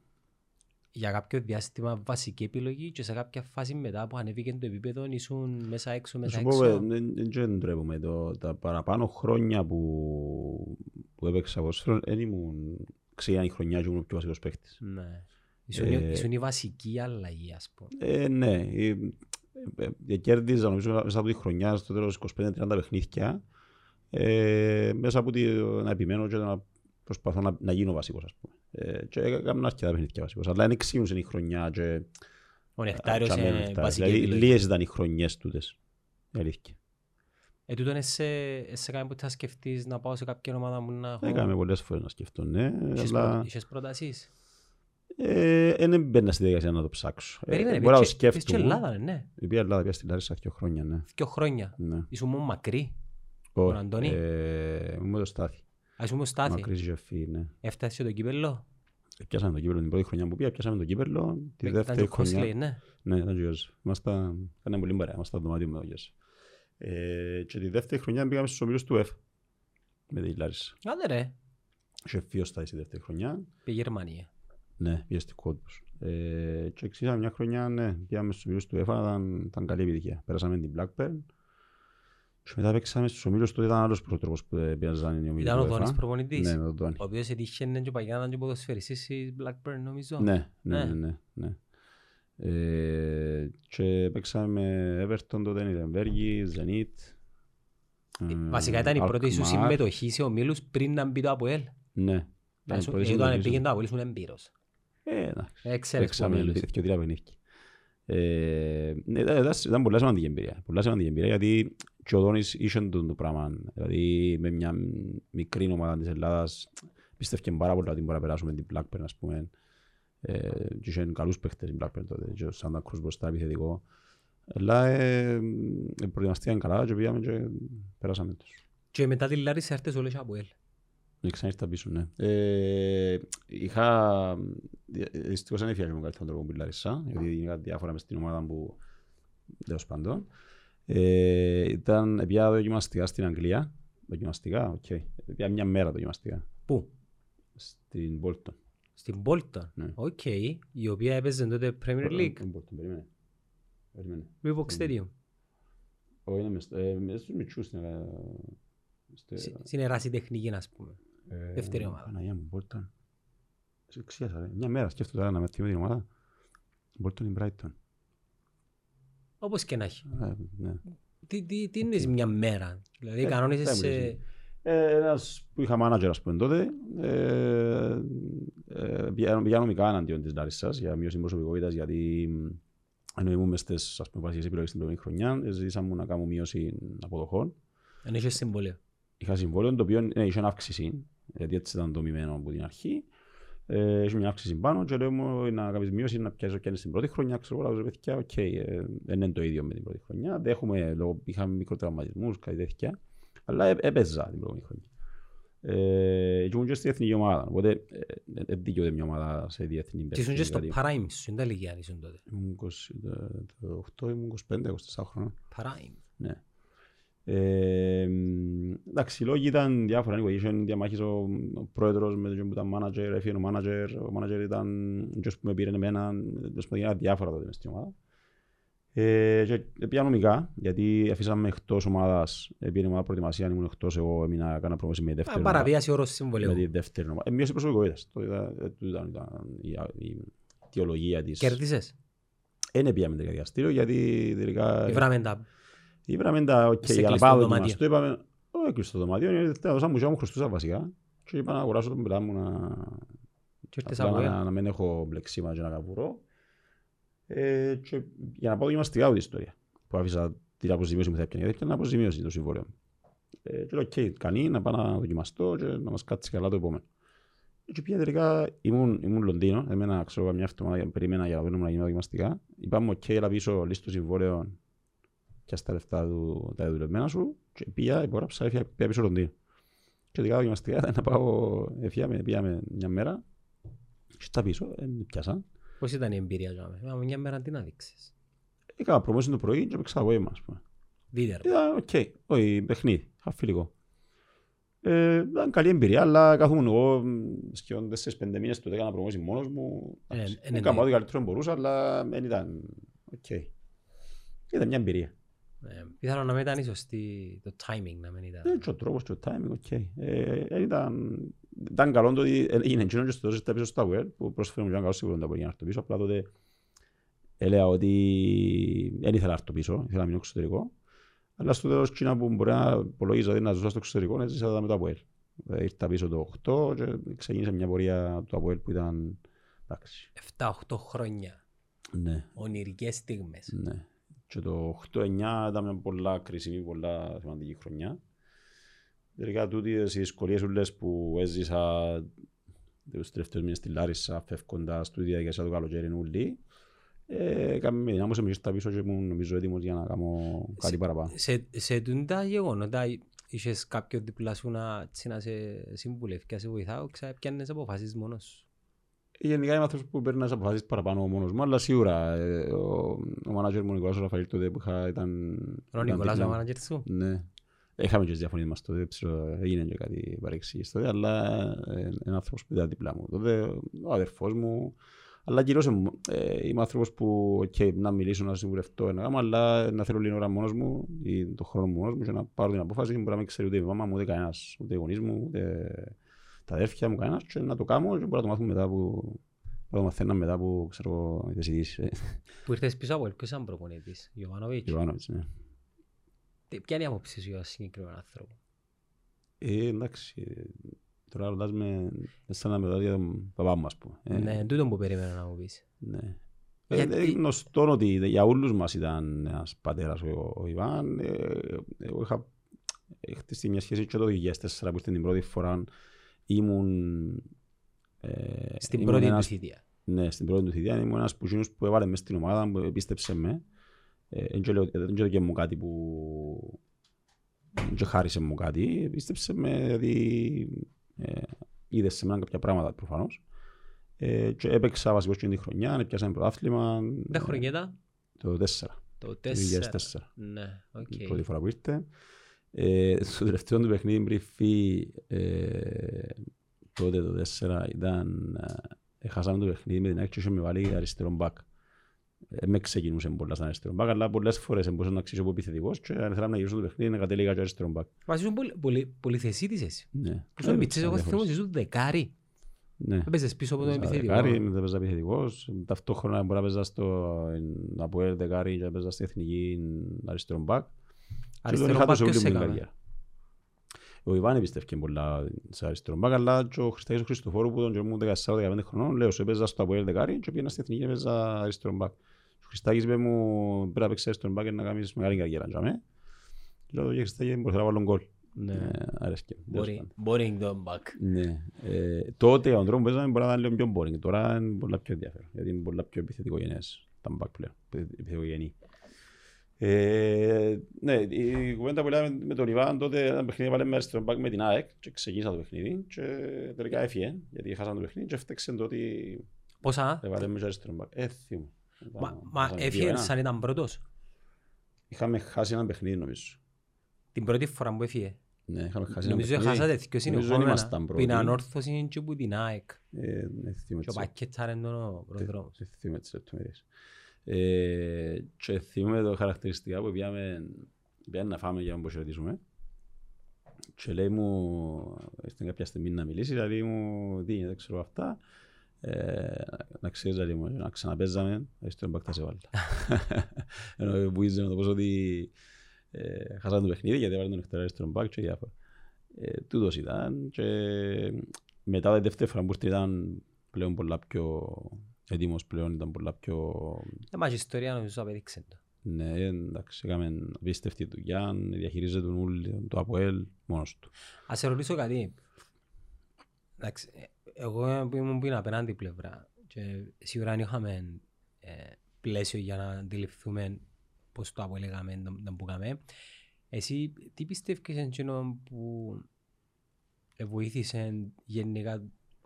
για κάποιο διάστημα βασική επιλογή και σε κάποια φάση μετά που ανέβηκε το επίπεδο ήσουν μέσα έξω, Να μέσα σου πω, ε, έξω. δεν- δεν- δεν τρέπομαι. Το- Τα παραπάνω χρόνια που, που έπαιξα ποδόσφαιρο, δεν ήμουν ξένη χρονιά και ήμουν ο πιο βασικός παίχτης. Ναι. Ήσουν, η- Ε, ήσουν η βασική αλλαγή, ας πούμε. Ε, ναι, ε, ε, ε, κέρδιζα νομίζω μέσα από τη χρονιά στο τέλος 25-30 παιχνίδια ε, μέσα από τη, να επιμένω και να προσπαθώ να, να γίνω βασικός ας πούμε. Ε, και έκανα αρκετά παιχνίδια βασικός, αλλά δεν εξήγησε η χρονιά και Ο Νεκτάριος και αμένα είναι αυτά. βασική Δηλαδή επιλογή. λίγες ήταν οι χρονιές τούτες, η αλήθεια. Ε, τούτον σε, σε κάνει που θα σκεφτείς να πάω σε κάποια ομάδα μου να έχω... Έκαμε πολλές φορές να σκεφτώ, ναι, Είχες αλλά πρω- είχες προτάσεις; Ε, Δεν μπαίνα στη διαδικασία να το ψάξω. Ε, Περίμενε, Μπορώ να το πήγες και- πήγες και σκέφτομαι. Ελλάδα, ναι. Η οποία Ελλάδα πήγα στη Λάρισα δύο χρόνια, ναι. Δύο χρόνια. ναι. Ήσουν μόνο μακρύ. Όχι, Τον Αντώνη. ε, Μου το στάθη. Α, ήσουν μόνο στάθη. Μακρύς γεφή, ναι. Έφτασες το κύπελλο; Πιάσαμε το κύπελο την πρώτη χρονιά που πήγα, πιάσαμε το κύπελο. Τη Ήταν δεύτερη και ο Κόσλεϊ, χρονιά. ναι. Ναι, ήταν γιος. Ήμασταν, κάναμε πολύ παρέα, ήμασταν στο δωμάτιο με τον γιος. Ε, και τη δεύτερη χρονιά πήγαμε στους ομίλους του ΕΦ. Με τη Λάρισα. Άντε ρε. Είχε φύο στα στη δεύτερη χρονιά. Πήγε Γερμανία. Ναι, πήγε στην Κόντους. Ε, και εξήγαμε μια χρονιά, ναι, πήγαμε στους ομίλους του ΕΦ, ήταν, ήταν καλή επιτυχία. Πέρασαμε την Blackburn. Και μετά παίξαμε στους ομίλους, τότε ήταν άλλος πρότροπος που ε, πήγαζαν οι ομίλοι Ήταν του ο ΕΦΑ. Δόνης προπονητής. Ναι, με τον Τόνι. Ο οποίος έτυχε και παλιά να ήταν και ποδοσφαιριστής στη Blackburn νομίζω. Ναι, ναι, Ναι. ναι, ναι, ναι. Ε, και παίξαμε με Everton τότε, Νιτεμβέργη, Zenit. Ε, Βασικά ήταν η πρώτη σου Alkmaar. συμμετοχή σε ομίλους πριν να μπει το ΑΠΟΕΛ. Ναι. Ήταν η Ήσουν- πρώτη ε, Όταν συμμετοχή πήγαινε μου. το ΑΠΟΕΛ ήσουν εμπειρος. Ε, εντάξει. Έξερες Παίξαμε ομίλους. δύο τρία παιχνίδια. Ε, ναι, ήταν- ήταν- Ήταν πολλά σημαντική εμπειρία. Πολλά σημαντική εμπειρία γιατί και ο Δόνης είχε το το πράγμα. Δηλαδή με μια μικρή ομάδα της Ελλάδας πίστευκε πάρα πολλά ότι μπορεί να περάσουμε την Blackburn ας πούμε. Ε, και είχε καλούς παίχτες την Blackburn τότε. Και ο Σάντα Κρούς μπροστά επιθετικό. Αλλά ε, ε, προετοιμαστήκαν καλά και πήγαμε και περάσαμε τους. Και μετά τη Λάρισα έρθες όλες ΑΠΟΕΛ. Ναι, ξανήρθα πίσω, ναι. Ε, είχα... Δυστυχώς δεν έφυγα και με καλύτερο τρόπο που Λάρισα, γιατί είχα διάφορα μες στην ομάδα που... Τέλος πάντων. Ε, ήταν, πια δοκιμαστικά στην Αγγλία. Δοκιμαστικά, οκ. Πια μια μέρα δοκιμαστικά. Πού; Στην Bolton. Στην Bolton. Ναι. Οκ. Η οποία έπαιζε τότε Premier League. Στην Bolton, περίμενε. Περίμενε. Reebok Stadium. Όχι, είναι μες- ε, μες στους μιτσιούς, στην, ε, στε- Συ- Στην ερασιτεχνική, ας πούμε. ε, δεύτερη ομάδα. Παναγία μου, Bolton. Σε ξέχασα, ρε. Μια μέρα σκέφτομαι τώρα να με θυμώ την ομάδα. Bolton in Brighton. Όπως και να έχει. Ε, ναι. Τι, τι, τι είναι μια μέρα. Δηλαδή Ε, κανόνισες δεν σε... μπορείς. Ε, ένας που είχα μάνατζερ ας πούμε τότε, ε, ε, πήα- πήα νομικά εναντίον της Λάρισσας για μείωση προσωπικότητας γιατί μ, ενώ ήμουν μες στις ας πούμε, βασικές επιλογές στην πρώτη χρονιά, ε, ζητήσαμε μου να κάνω μείωση αποδοχών. Αν είχες συμβόλαιο. Είχα συμβόλαιο το οποίο ναι, είχε αύξηση, γιατί έτσι ήταν δομημένο από την αρχή. Ε, είχε μια αύξηση πάνω και λέω μου να κάνεις μείωση να πιάσεις και στην πρώτη χρονιά. Ξέρω εγώ, λέω παιδιά, οκ, ε, δεν είναι το ίδιο με την πρώτη χρονιά. Δέχομαι, λόγω, είχαμε μικροτραυματισμούς, κάτι τέτοια. Αλλά ε, έπαιζα την πρώτη χρονιά. Ε, και ήμουν και στην εθνική ομάδα, οπότε δεν δικαιούται μια ομάδα σε διεθνή Και ήσουν και στο παίχτη, prime σου, είναι τα ηλικία ήσουν τότε. Ήμουν 20, το 8, ήμουν 25-24 χρόνια. Prime. Ναι. Ε, μ, εντάξει, οι λόγοι ήταν διάφορα. Anyway, είχε διαμάχης ο, ο πρόεδρος με τον που ήταν manager, έφυγε ο manager, ο manager ήταν ποιος που με πήρε εμένα, τέλος πάντων, ήταν διάφορα τότε μες στην ομάδα. Ε, και πήγα νομικά, γιατί αφήσαμε εκτός ομάδας, επειδή η ομάδα προετοιμασία ήμουν εκτός, εγώ έμεινα, έκανα πρόμεση με Α, δεύτερη ομάδα. Παραβίαση όρος Με συμβολίου. τη δεύτερη ομάδα. Ε, μείωση προσωπικότητας. Το ήταν, ε, τούτο ήταν, ήταν η, η αιτιολογία της. Κέρδισες; Δεν πήγαμε τελικά δικαστήριο, γιατί τελικά... Ήβραμε τα... Είπαμε τα, οκ, Σε για να κλειστό πάω δωμάτιο. δοκιμαστώ, είπαμε, όχι κλειστό το δωμάτιο, είναι τελευταία δόσα μου και μου χρωστούσα βασικά. Και είπα να αγοράσω τον πελά μου να, Και ήρθες απλά από να, ελ. να μην έχω μπλεξίμα και να καβουρώ. Ε, και για να πάω δοκιμαστικά την ιστορία. Που άφησα την αποζημίωση μου θα έπιανε, γιατί έπιανε αποζημίωση το συμβόλαιο. μου. Ε, και λέω, οκ, κανεί να πάω να δοκιμαστώ και να μας κάτσει καλά το επόμενο. Και πήγα τελικά, ήμουν, ήμουν Λονδίνο, εμένα ξέρω μια εβδομάδα περίμενα για να δούμε να γίνω δοκιμαστικά. Είπαμε, οκ, έλα πίσω, λύσου το συμβόλαιο και στα λεφτά του, τα δουλευμένα σου και πήγα, υπόγραψα, έφυγα πήγα πίσω Λονδίνο. Και τελικά δοκιμαστικά ήταν να πάω, έφυγαμε, πήγαμε μια μέρα και στα πίσω, ε, με πιάσαν. Πώς ήταν η εμπειρία σου. Μα μια μέρα τι να δείξεις; Έκανα προμόση το πρωί και παίξα απόγευμα, ας πούμε. Βίντεο. Ήταν οκ, όχι, παιχνίδι, χαφιλικό. Ε, ήταν καλή εμπειρία, αλλά καθόμουν εγώ μ, σχεδόν 4-5 μήνες τότε έκανα προμόση μόνος μου. Ε, Εντάξει, ε, ναι, Έκανα ναι. ό,τι καλύτερο μπορούσα, αλλά δεν ήταν οκ. Ήταν μια εμπειρία. Ε, Πιθανόν να μην ήταν ίσως τη- το timing να μην ήταν. Δεν και ο τρόπος και ο timing, οκ. Ε, ε, ήταν, ήταν καλό το ότι έγινε εκείνο και στο τόσο πίσω στο Tower που πρόσφερε μου και ένα καλό σίγουρο να μπορεί να έρθω πίσω. Απλά τότε έλεγα ότι δεν ήθελα να έρθω πίσω, ήθελα να μείνω εξωτερικό. Αλλά στο τέλος εκείνα που μπορεί να υπολογίζω ότι να ζω στο εξωτερικό, έτσι θα με το Αποέλ. Ε, Ήρθα πίσω το 8 και ξεκίνησε μια πορεία του Αποέλ που ήταν... Εντάξει. 7-8 χρόνια. Ναι, Ονειρικές στιγμές. ναι. Και το 8-9 ήταν μια πολλά κρίσιμη, πολλά σημαντική χρονιά. Τελικά τούτες οι δυσκολίες ούλες που έζησα τους τελευταίους μήνες στη Λάρισα, φεύγοντας του διαδικασία του καλοκαίρι ούλοι. Ε, Κάμε μια όμως εμείς στα πίσω και ήμουν νομίζω έτοιμος για να κάνω κάτι παραπάνω. Σε, σε τούντα γεγονότα είχες κάποιο διπλά σου να, έτσι, να σε συμβουλεύει και να σε βοηθάω, πιάνες αποφάσεις μόνος σου; Γενικά είμαι άνθρωπος που παίρνει να αποφάσεις παραπάνω μόνος μου, αλλά σίγουρα ε, ο, ο μάνατζερ μου Νικολάς ο Ραφαήλ τότε που είχα ήταν... Ο Νικολάς ο μάνατζερ σου; Ναι. Είχαμε και τις διαφωνίες μας τότε, ξέρω, έγινε και κάτι παρεξήγηση τότε, αλλά ε, είναι άνθρωπος που ήταν δίπλα μου. Τότε ο αδερφός μου, αλλά κυρίως ε, είμαι άνθρωπος που okay, να μιλήσω, να συμβουλευτώ ένα γάμο, αλλά να θέλω λίγο ώρα μόνος μου ή τον χρόνο μου μόνος μου και να πάρω την απόφαση μπορεί να μην ξέρει ούτε η μάμα μου, ούτε κανένας, ούτε οι γονείς μου, ούτε τα αδέρφια μου, κανένας και να το κάνω και μπορεί να το μάθουμε μετά που να το μαθαίνω μετά που ξέρω τις ειδήσεις. Που ήρθες πίσω από ελπίς σαν προπονητής, Ιωβάνοβιτς. Ιωβάνοβιτς, ναι. Ποια είναι η άποψη σου για συγκεκριμένο άνθρωπο; Ε, εντάξει, Τώρα ρωτάς με σαν να με για τον παπά μου, ας πούμε. Ε, ναι, τούτο που περίμενα να μου πεις. Ναι. Γιατί... Ε, γνωστό ότι για όλους μας ήταν ένας πατέρας ο, ο Ιβάν. Ε, εγώ είχα χτίσει μια σχέση και το 2004 που την πρώτη φορά ήμουν... Ε, στην ήμουν πρώτη ένας, του θητεία. Ναι, στην πρώτη του θητεία ήμουν ένας που, που έβαλε μέσα στην ομάδα που πίστεψε με. Δεν ε, και μου κάτι που... Δεν χάρισε μου κάτι, πίστεψε με, δηλαδή ε, είδες σε μένα κάποια πράγματα προφανώς. Ε, και έπαιξα βασικός και την χρονιά, έπιασα ένα πρωτάθλημα. Δεν χρονιά ήταν; Το 4. Το 4. Ναι, OK. Okay. Η πρώτη φορά που ήρθε. Ε, στο τελευταίο του παιχνίδι πριν φύγει ε, τότε το 4 ήταν ε, χάσαμε το παιχνίδι με την άκρη και με βάλει αριστερό μπακ. Ε, με ξεκινούσε πολλά σαν αριστερό μπακ, αλλά πολλές φορές μπορούσα να αξίσω από επιθετικός και αν ήθελα να γυρίσω το παιχνίδι να κατέληγα και αριστερό μπακ. Μα ήσουν πολυθεσίτης εσύ. Ναι. Που σου πιτσές εγώ θυμώ ήσουν δεκάρι. Ναι. Έπαιζες πίσω από τον επιθετικό. Δεκάρι, μετά έπαιζα επιθετικός. Ταυτόχρονα μπορεί να παίζας στο Αποέλ δεκάρι και παίζας στην εθνική αριστερό μπακ. Αριστερό μπακ ποιος έκαμε. Ο Ιβάν πιστεύει πολλά σε αριστερό μπακ, αλλά και ο Χριστάκης ο Χριστοφόρου που τον μου 14-15 χρονών, λέω, σε παίζα στο Αποέλ δεκάρι και πήγαινα στην εθνική και παίζα αριστερό μπακ. Ο Χριστάκης είπε μου πρέπει να παίξεις αριστερό μπακ να κάνεις μεγάλη καριέρα. Λέω, για Χριστάκη μπορεί να βάλω γκολ. Ναι. Ε, αρέσκει. Boring the back. Ναι. Ε, τότε ο τρόπο που παίζαμε μπορεί να ήταν λίγο πιο boring. Τώρα είναι πολλά πιο ενδιαφέρον. Γιατί είναι πολλά πιο επιθετικό γενές τα back πλέον. Επιθετικό γενή. Ε, ναι, η κουβέντα που λέμε με τον Ιβάν τότε ένα παιχνίδι βάλε μες αριστερό μπακ με την ΑΕΚ και ξεκίνησα το παιχνίδι και τελικά έφυγε γιατί χάσαμε το παιχνίδι και έφταξε το ότι Πόσα; έβαλε μες αριστερό μπακ. Ε, θυμώ. Μα, μα έφυγε σαν ήταν πρώτος. Είχαμε χάσει ένα παιχνίδι νομίζω. Την πρώτη φορά που έφυγε. Ναι, είχαμε χάσει Νομίζω χάσατε δύο συνεχόμενα που είναι ανόρθωση και που την ΑΕΚ. Ε, ναι, και ο Πακέτσαρ είναι ο προδρόμος. Δεν θυμάμαι τις λεπτομέρειες. Ε, και θυμάμαι το χαρακτηριστικά που πήγαμε να φάμε για να αποχαιρετήσουμε. Και λέει μου, ήρθε κάποια στιγμή να μιλήσεις, δηλαδή μου, τι είναι, δεν ξέρω αυτά. Ε, να ξέρεις δηλαδή μου, να ξαναπέζαμε, έτσι τον μπακτά σε βάλτα. Ενώ που είσαι με το πως ότι ε, χάσαμε το παιχνίδι γιατί έβαλε τον Εκτέρα στον μπακ και διάφορα. Ε, τούτος ήταν και μετά τη δεύτερη φορά που ήρθε ήταν πλέον πολλά πιο έτοιμος πλέον, ήταν πολλά πιο... Ε, μα η ιστορία νομίζω απέδειξε το. Ναι, εντάξει, έκαμε απίστευτη δουλειά, διαχειρίζεται τον ούλι, το ΑΠΟΕΛ μόνος του. Ας σε ρωτήσω κάτι. Εντάξει, εγώ που ήμουν πριν απέναντι πλευρά και σίγουρα είχαμε ε, πλαίσιο για να αντιληφθούμε πώς το απολέγαμε, να μπούκαμε. Εσύ τι πιστεύεις εκείνο που βοήθησε γενικά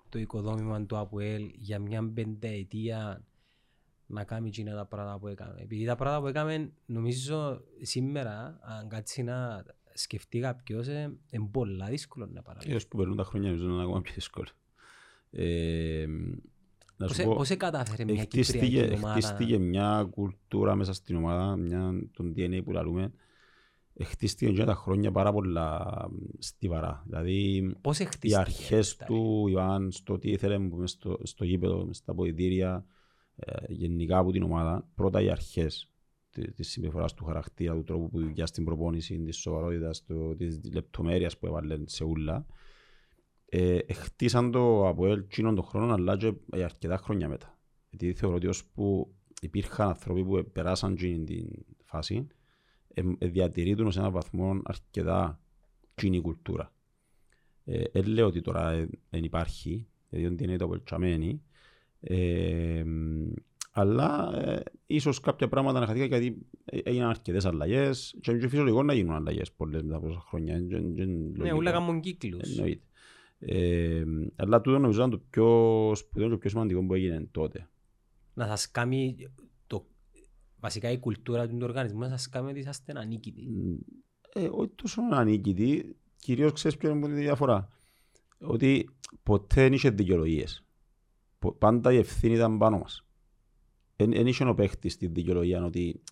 το οικοδόμημα του ΑΠΟΕΛ για μια πενταετία να κάνει εκείνα τα πράγματα που έκαμε; Επειδή τα πράγματα που έκαμε νομίζω σήμερα αν κάτσει να σκεφτεί κάποιος είναι πολλά δύσκολο να παραλάβει. Έως που περνούν τα χρόνια νομίζω να είναι ακόμα πιο δύσκολο. Ε, Πώς κατάφερε μια Κυπριακή ομάδα. Χτίστηκε μια κουλτούρα μέσα στην ομάδα, μια, τον DNA που λαλούμε. Χτίστηκε για τα χρόνια πάρα πολλά στιβαρά. Δηλαδή, Πώς οι αρχές του Ιβάν στο τι ήθελε στο, στο γήπεδο, στα ποητήρια, ε, γενικά από την ομάδα. Πρώτα οι αρχές τη της συμπεριφοράς του χαρακτήρα, του τρόπου που δουλειά στην προπόνηση, της σοβαρότητας, της λεπτομέρειας που έβαλε σε ούλα ε, χτίσαν το από εκείνον τον χρόνο αλλά και για αρκετά χρόνια μετά. Γιατί θεωρώ ότι ώσπου υπήρχαν άνθρωποι που περάσαν την φάση ε, ε, διατηρείτουν σε έναν βαθμό αρκετά κοινή κουλτούρα. Ε, ε, λέω ότι τώρα δεν υπάρχει, γιατί ο DNA το απολτσαμένει. Ε, αλλά ε, ίσως κάποια πράγματα να χαθήκα γιατί έγιναν αρκετές αλλαγές και είναι φυσιολογικό να γίνουν αλλαγές πολλές μετά από τόσα χρόνια. Ναι, όλα κάνουν κύκλους. Εννοείται. Ε, αλλά τούτο νομίζω ήταν το πιο σπουδαίο και το πιο σημαντικό που έγινε τότε. Να σας κάνει το, βασικά η κουλτούρα του οργανισμού να σας κάνει ότι είσαστε ανίκητοι. Ε, όχι τόσο ανίκητοι, κυρίως ξέρεις ποιο είναι η διαφορά. Ότι ποτέ δεν είχε δικαιολογίες. Πάντα η ευθύνη ήταν πάνω μας. Δεν είχε ο παίχτης τη δικαιολογία ότι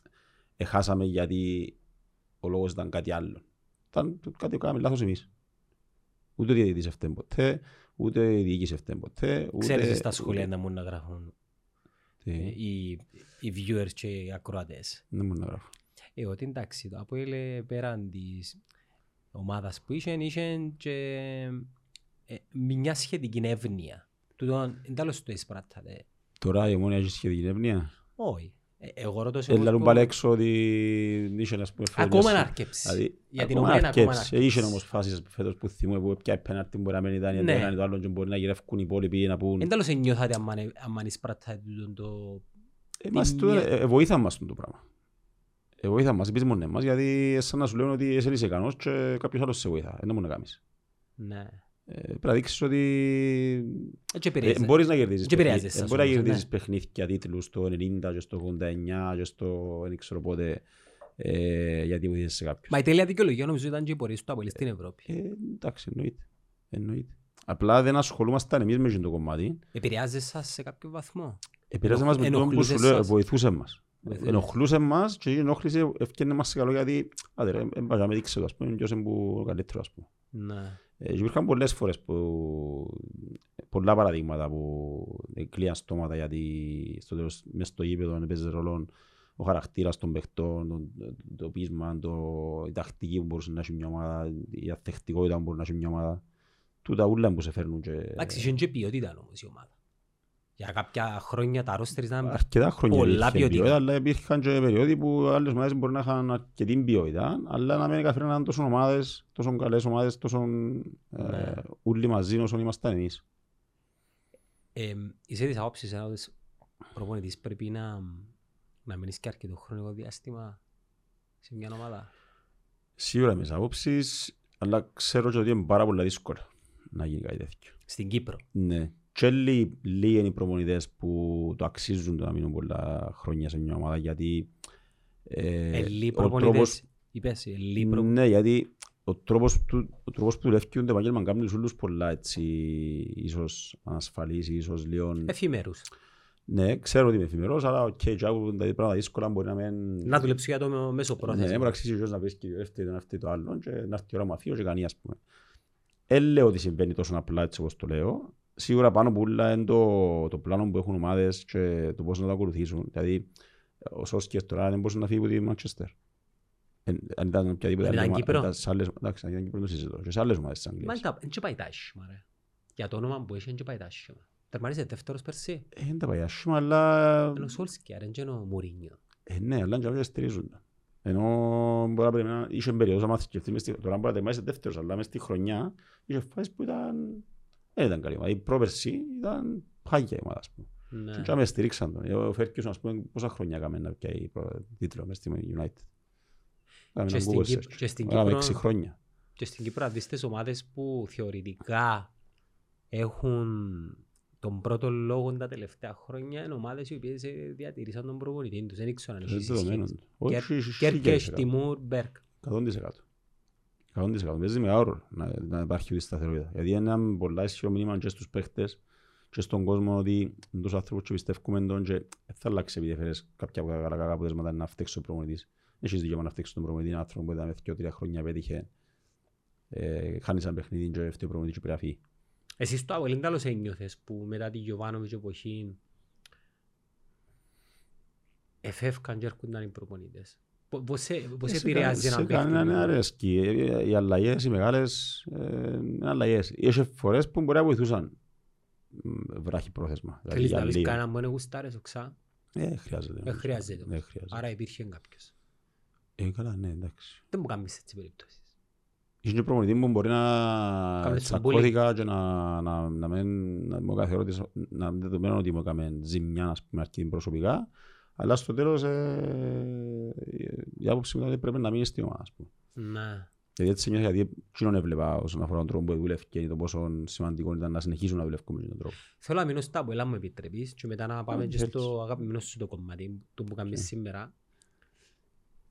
χάσαμε γιατί ο λόγος ήταν κάτι άλλο. Ήταν κάτι που κάναμε λάθος εμείς. Ούτε ο διαιτητής έφταιγε ποτέ, ούτε η διοίκηση έφταιγε ποτέ. Ούτε... Ξέρετε στα σχολεία να μου να γράφουν οι, οι viewers και οι ακροατές. Δεν μου να γράφουν. Ε, ότι εντάξει, το Αποέλ πέραν της ομάδας που είχε, είχε και ε, μια σχετική εύνοια. Τούτο, εντάλλως το εισπράττατε. Τώρα η ομόνια έχει σχετική εύνοια; Όχι. Ε, εγώ ρωτώ σε Έλα πάλι έξω ότι είχε να πούμε Ακόμα να αρκέψει. Δηλαδή, Για την ακόμα ομόνια να ακόμα να αρκέψει. αρκέψει. Είχε όμως φάσεις φέτος που θυμούμε που πια πέναρτη μπορεί να μένει ήταν Ναι. ήταν το άλλο και μπορεί να γυρεύκουν οι υπόλοιποι να πούν Εντάλλως ενιώθατε αν εισπράττατε τούτο το... Ε, μας την το- μια- ε, ε, βοήθαν μας το πράγμα. Ε, βοήθαν μας, επισμονέ μας, γιατί σαν να σου λένε ότι εσύ είσαι ικανός και κάποιος άλλος σε βοηθά. Δεν μπορεί να κάνεις. Ναι. Ε, Πρέπει να δείξεις ότι Έτσι ε, επηρεάζεται. μπορείς να κερδίσεις Και επηρεάζεσαι, παιχνίδια. ας Μπορεί να πούμε, κερδίσεις ναι. παιχνίδια τίτλους στο 90 και στο 89 και στο δεν ξέρω πότε ε, γιατί βοήθησες σε κάποιους. Μα η τέλεια δικαιολογία νομίζω ήταν και οι πορείες του Αποέλ στην Ευρώπη. Ε, εντάξει, εννοείται. εννοείται. Απλά δεν ασχολούμασταν εμείς με το κομμάτι. Επηρεάζεσαι σας σε κάποιο βαθμό. Επηρέασε μας με τον που σου ενοχλούσε λέω, σας. βοηθούσε μας. Βοηθούσε. Ενοχλούσε μας και η ενόχληση ευκαιρνε μας σε καλό γιατί άντε ρε, δεν πάμε δείξε το ας πούμε, ποιος είναι που καλύτερο ας πούμε. Ναι. Ε, και υπήρχαν πολλές φορές που, πολλά παραδείγματα που κλείαν στόματα γιατί στο τέλος μες στο γήπεδο έπαιζε ρόλο ο χαρακτήρας των παιχτών, το, το πείσμα, το, η τακτική που μπορούσε να έχει μια ομάδα, η αθεκτικότητα που μπορεί να έχει μια ομάδα. Τούτα ούλα που σε φέρνουν και... Εντάξει, είχε και ποιότητα όμως η ομάδα. Για κάποια χρόνια τα ρόστερς ήταν Αρκετά χρόνια πολλά υπήρχε ποιοτικά. ποιότητα, αλλά υπήρχαν και περιόδοι που άλλες ομάδες μπορεί να είχαν αρκετή ποιότητα, αλλά να μην καθένα τόσο ομάδες, τόσο καλές ομάδες, τόσο Ναι. ε, όλοι μαζί όσο ήμασταν εμείς. Ε, είσαι της άποψης ένας προπονητής πρέπει να, να μείνεις και αρκετό χρονικό διάστημα σε μια ομάδα; Σίγουρα είμαι της άποψης, αλλά ξέρω και ότι είναι πάρα πολύ δύσκολο να γίνει κάτι τέτοιο. Στην Κύπρο; Ναι. Και λίγοι λίγοι είναι οι προπονητές που το αξίζουν το να μείνουν πολλά χρόνια σε μια ομάδα, γιατί ε, Ελλοί ο τρόπος προπονητές, είπες, ελλοί προ... Ναι, γιατί ο τρόπος, του, ο τρόπος που δουλεύει το επαγγέλμα κάνει τους όλους πολλά έτσι, ίσως ανασφαλείς, ίσως λίγο... εφημερούς. Ναι, ξέρω ότι είμαι εφημερός, αλλά οκ, okay, και άκου τα πράγματα δύσκολα μπορεί να μην... Να δουλέψω για το μέσο Ναι, πρόθεσμα. μπορεί να αξίζει ο γιος να πεις και το δεύτερο, να αυτή το άλλο και να έρθει η ώρα μου αφήνω και κάνει ας πούμε. Δεν λέω ότι συμβαίνει τόσο απλά έτσι όπως το λέω. Σίγουρα πάνω που όλα είναι το, το πλάνο που έχουν ομάδες και το πώς να το ακολουθήσουν. Δηλαδή, ο Σόσκερ τώρα δεν μπορούσε να φύγει από τη Μάντσεστερ. Αν ήταν οποιαδήποτε Αν ήταν άλλη ομάδα, Κύπρο; ήταν σε άλλες- εντάξει, αν ήταν Κύπρο δεν το συζητώ. Και σε άλλες ομάδες της Μα Αγγλίας. δεν και πάει τάσχημα ρε. Για το όνομα που έχει δεν και πάει τάσχημα. Τερμάρισε δεύτερος περσί. Ε, Δεν τα πάει άσχημα, αλλά... Ενώ ο Σόλσκιαρ, δεν και ο Μουρίνιο. Ε, ναι, αλλά και αυτοί στηρίζουν. Ενώ μπορεί να περιμένει, είχε περίοδος να μάθει σκεφτεί, μες στη- τώρα μπορεί να τερμάσει δεύτερος, αλλά μες στη χρονιά είχε φάσεις που ήταν... Δεν ήταν καλή ομάδα. Η πρόπερση ήταν πάγια η ομάδα, ας πούμε. Ναι. Και με στηρίξαν τον. Ε, Ο Φέρκιουσον, ας πούμε, πόσα χρόνια έκαμε να πιάει προ- τίτλο μες στη United. Έκαμε Και έναν στην Google Κύπ- search. και στην Έκαμε Κύπρο- έξι χρόνια. Και στην Κύπρο αν δεις τις ομάδες που θεωρητικά έχουν τον πρώτο λόγο τα τελευταία χρόνια είναι ομάδες οι οποίες ε, διατηρήσαν τον προπονητή τους. Δεν ήξερα αν Είναι έχεις δεδομένο. ισχύει. Όχι, Κέρ- έχει- έχει Κέρκες, χίλιες εκατό. Τιμούρ, Μπέρκ. 100%. 100%. Παίζει μεγάλο ρόλο να, να υπάρχει αυτή η σταθερότητα. Γιατί είναι ένα πολλά ισχυρό μήνυμα και στους παίχτες και στον κόσμο ότι είναι τους άνθρωπους και πιστεύουμε τον και δεν θα αλλάξει επειδή έφερες κάποια από τα καλά κακά αποτελέσματα να φταίξει ο προπονητής. Έχεις δικαίωμα να φταίξεις τον προπονητή, έναν άνθρωπο που ήταν με δύο-τρία χρόνια πέτυχε. Ε, χάνεις ένα παιχνίδι και φταίει ο προπονητής και πρέπει να φύγει. Εσύ στο Αβελίν καλώς ένιωθες που μετά τη Γιωβάνοβιτς εποχή εφεύκαν και έρχονταν οι προπονητές. Πο- Πώς σε- πώς Σε επηρεάζει κα- έναν Σε κανέναν παίχτη. αρέσκει. Ε, Οι αλλαγές, οι μεγάλες, ε, είναι αλλαγές. Είχε φορές που μπορεί να βοηθούσαν μ, βράχη πρόθεσμα. Δηλαδή, Θέλεις για να πεις λίγο. κανέναν που είναι γουστάρες οξά. Ε, χρειάζεται. Δεν χρειάζεται. Δεν χρειάζεται. Άρα υπήρχε κάποιος. Ε, καλά, ναι, εντάξει. Δεν μου κάνεις έτσι περιπτώσεις. Είχε και προπονητής που μπορεί να Κάμε τσακώθηκα και να, να, να, μην, να μου καθαρώ της- να μην δεδομένο ότι μου έκαμε ζημιά ας πούμε αρκετή προσωπικά αλλά στο τέλος ε, η άποψη μου ήταν ότι πρέπει να μείνει στην ομάδα ας πούμε. Ναι. Γιατί έτσι νιώθω γιατί εκείνον έβλεπα όσον αφορά τον τρόπο που δούλευε και το πόσο σημαντικό ήταν να συνεχίσουν να δουλεύουν με τον τρόπο. Θέλω να μείνω στα πολλά μου επιτρέπεις και μετά να πάμε Ε, και στο αγαπημένο σου το κομμάτι του που κάνεις σήμερα.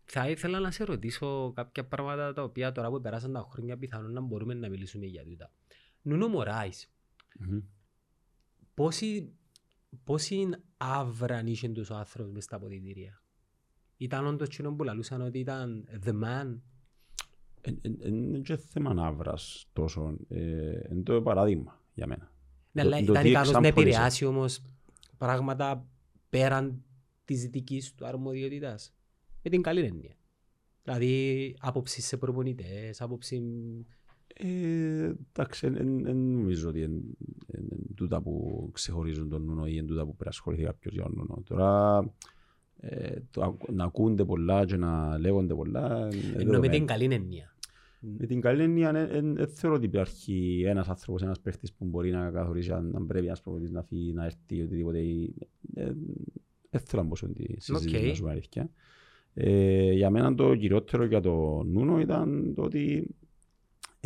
Θα ήθελα να σε ρωτήσω κάποια πράγματα τα οποία τώρα που περάσαν τα χρόνια πιθανόν να μπορούμε να μιλήσουμε για τούτα. Νούνο Μωράης, Μμμ. Πόση, πόση άβρα είχε τους ο άνθρωπος μες στα αποδητήρια. Ήταν όντως εκείνο που λαλούσαν ότι ήταν the man. Είναι και θέμα άβρας τόσο. ε, Είναι το παράδειγμα για μένα. Ναι, Το- αλλά το ήταν τι ικανός να εξάμπολησε. επηρεάσει όμως πράγματα πέραν της δικής του αρμοδιότητας; Με την καλή έννοια. Δηλαδή άποψη σε προπονητές, άποψη... Ε, Εντάξει, δεν νομίζω ότι είναι είναι τούτα που ξεχωρίζουν τον Νούνο ή είναι τούτα που πρέπει να ασχοληθεί κάποιος για τον Νούνο. Τώρα, ε, το ακου- να ακούνται πολλά και να λέγονται πολλά. είναι Ενώ με δεδομένο. την καλή έννοια. Με την καλή έννοια, δεν θεωρώ ότι υπάρχει ένας άνθρωπος, ένας παίχτης που μπορεί να καθορίσει αν αν πρέπει ένας προπονητής να φύγει, να έρθει, οτιδήποτε. Δεν θέλω να μπω σε τη συζήτηση, Οκ. να σου πω αλήθεια. Ε, για μένα το κυριότερο για το Νούνο ήταν το ότι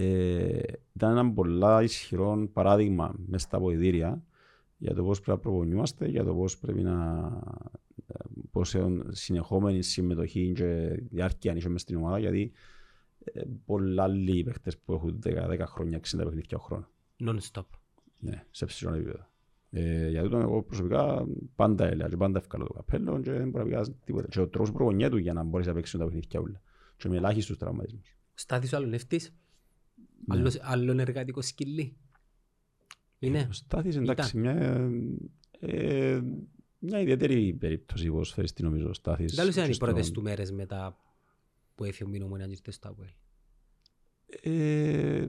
ε, ήταν ένα πολλά ισχυρό παράδειγμα μέσα στα αποδυτήρια για το πώς πρέπει να προπονιούμαστε, για το πώς πρέπει να πώς συνεχόμενη συμμετοχή και διάρκεια είχε μες στην ομάδα, γιατί ε, πολλά άλλοι παίχτες που έχουν 10, 10 χρόνια, 60 παιχνίδια ο χρόνος. Non-stop. Ναι, σε ψηλό επίπεδο. Ε, για τούτο εγώ προσωπικά πάντα έλεγα και πάντα εύκολα το καπέλο και δεν μπορεί να πει τίποτα. Και ο τρόπος προπονιέτου για να μπορείς να παίξεις τα παιχνίδια όλα. Και με ελάχιστους τραυματισμούς. Στάθης ο αλλονεύτης. Ναι. Άλλος- Άλλον εργατικό σκυλί. Είναι. Ο Στάθης εντάξει, μια, ε, μια ιδιαίτερη περίπτωση που φέρει στην νομίζω ο Στάθης. Δεν ήταν και οι στον- πρώτες του μέρες μετά που έφυγε ο Μίνο να ήρθε στο Αποέλ. Ε,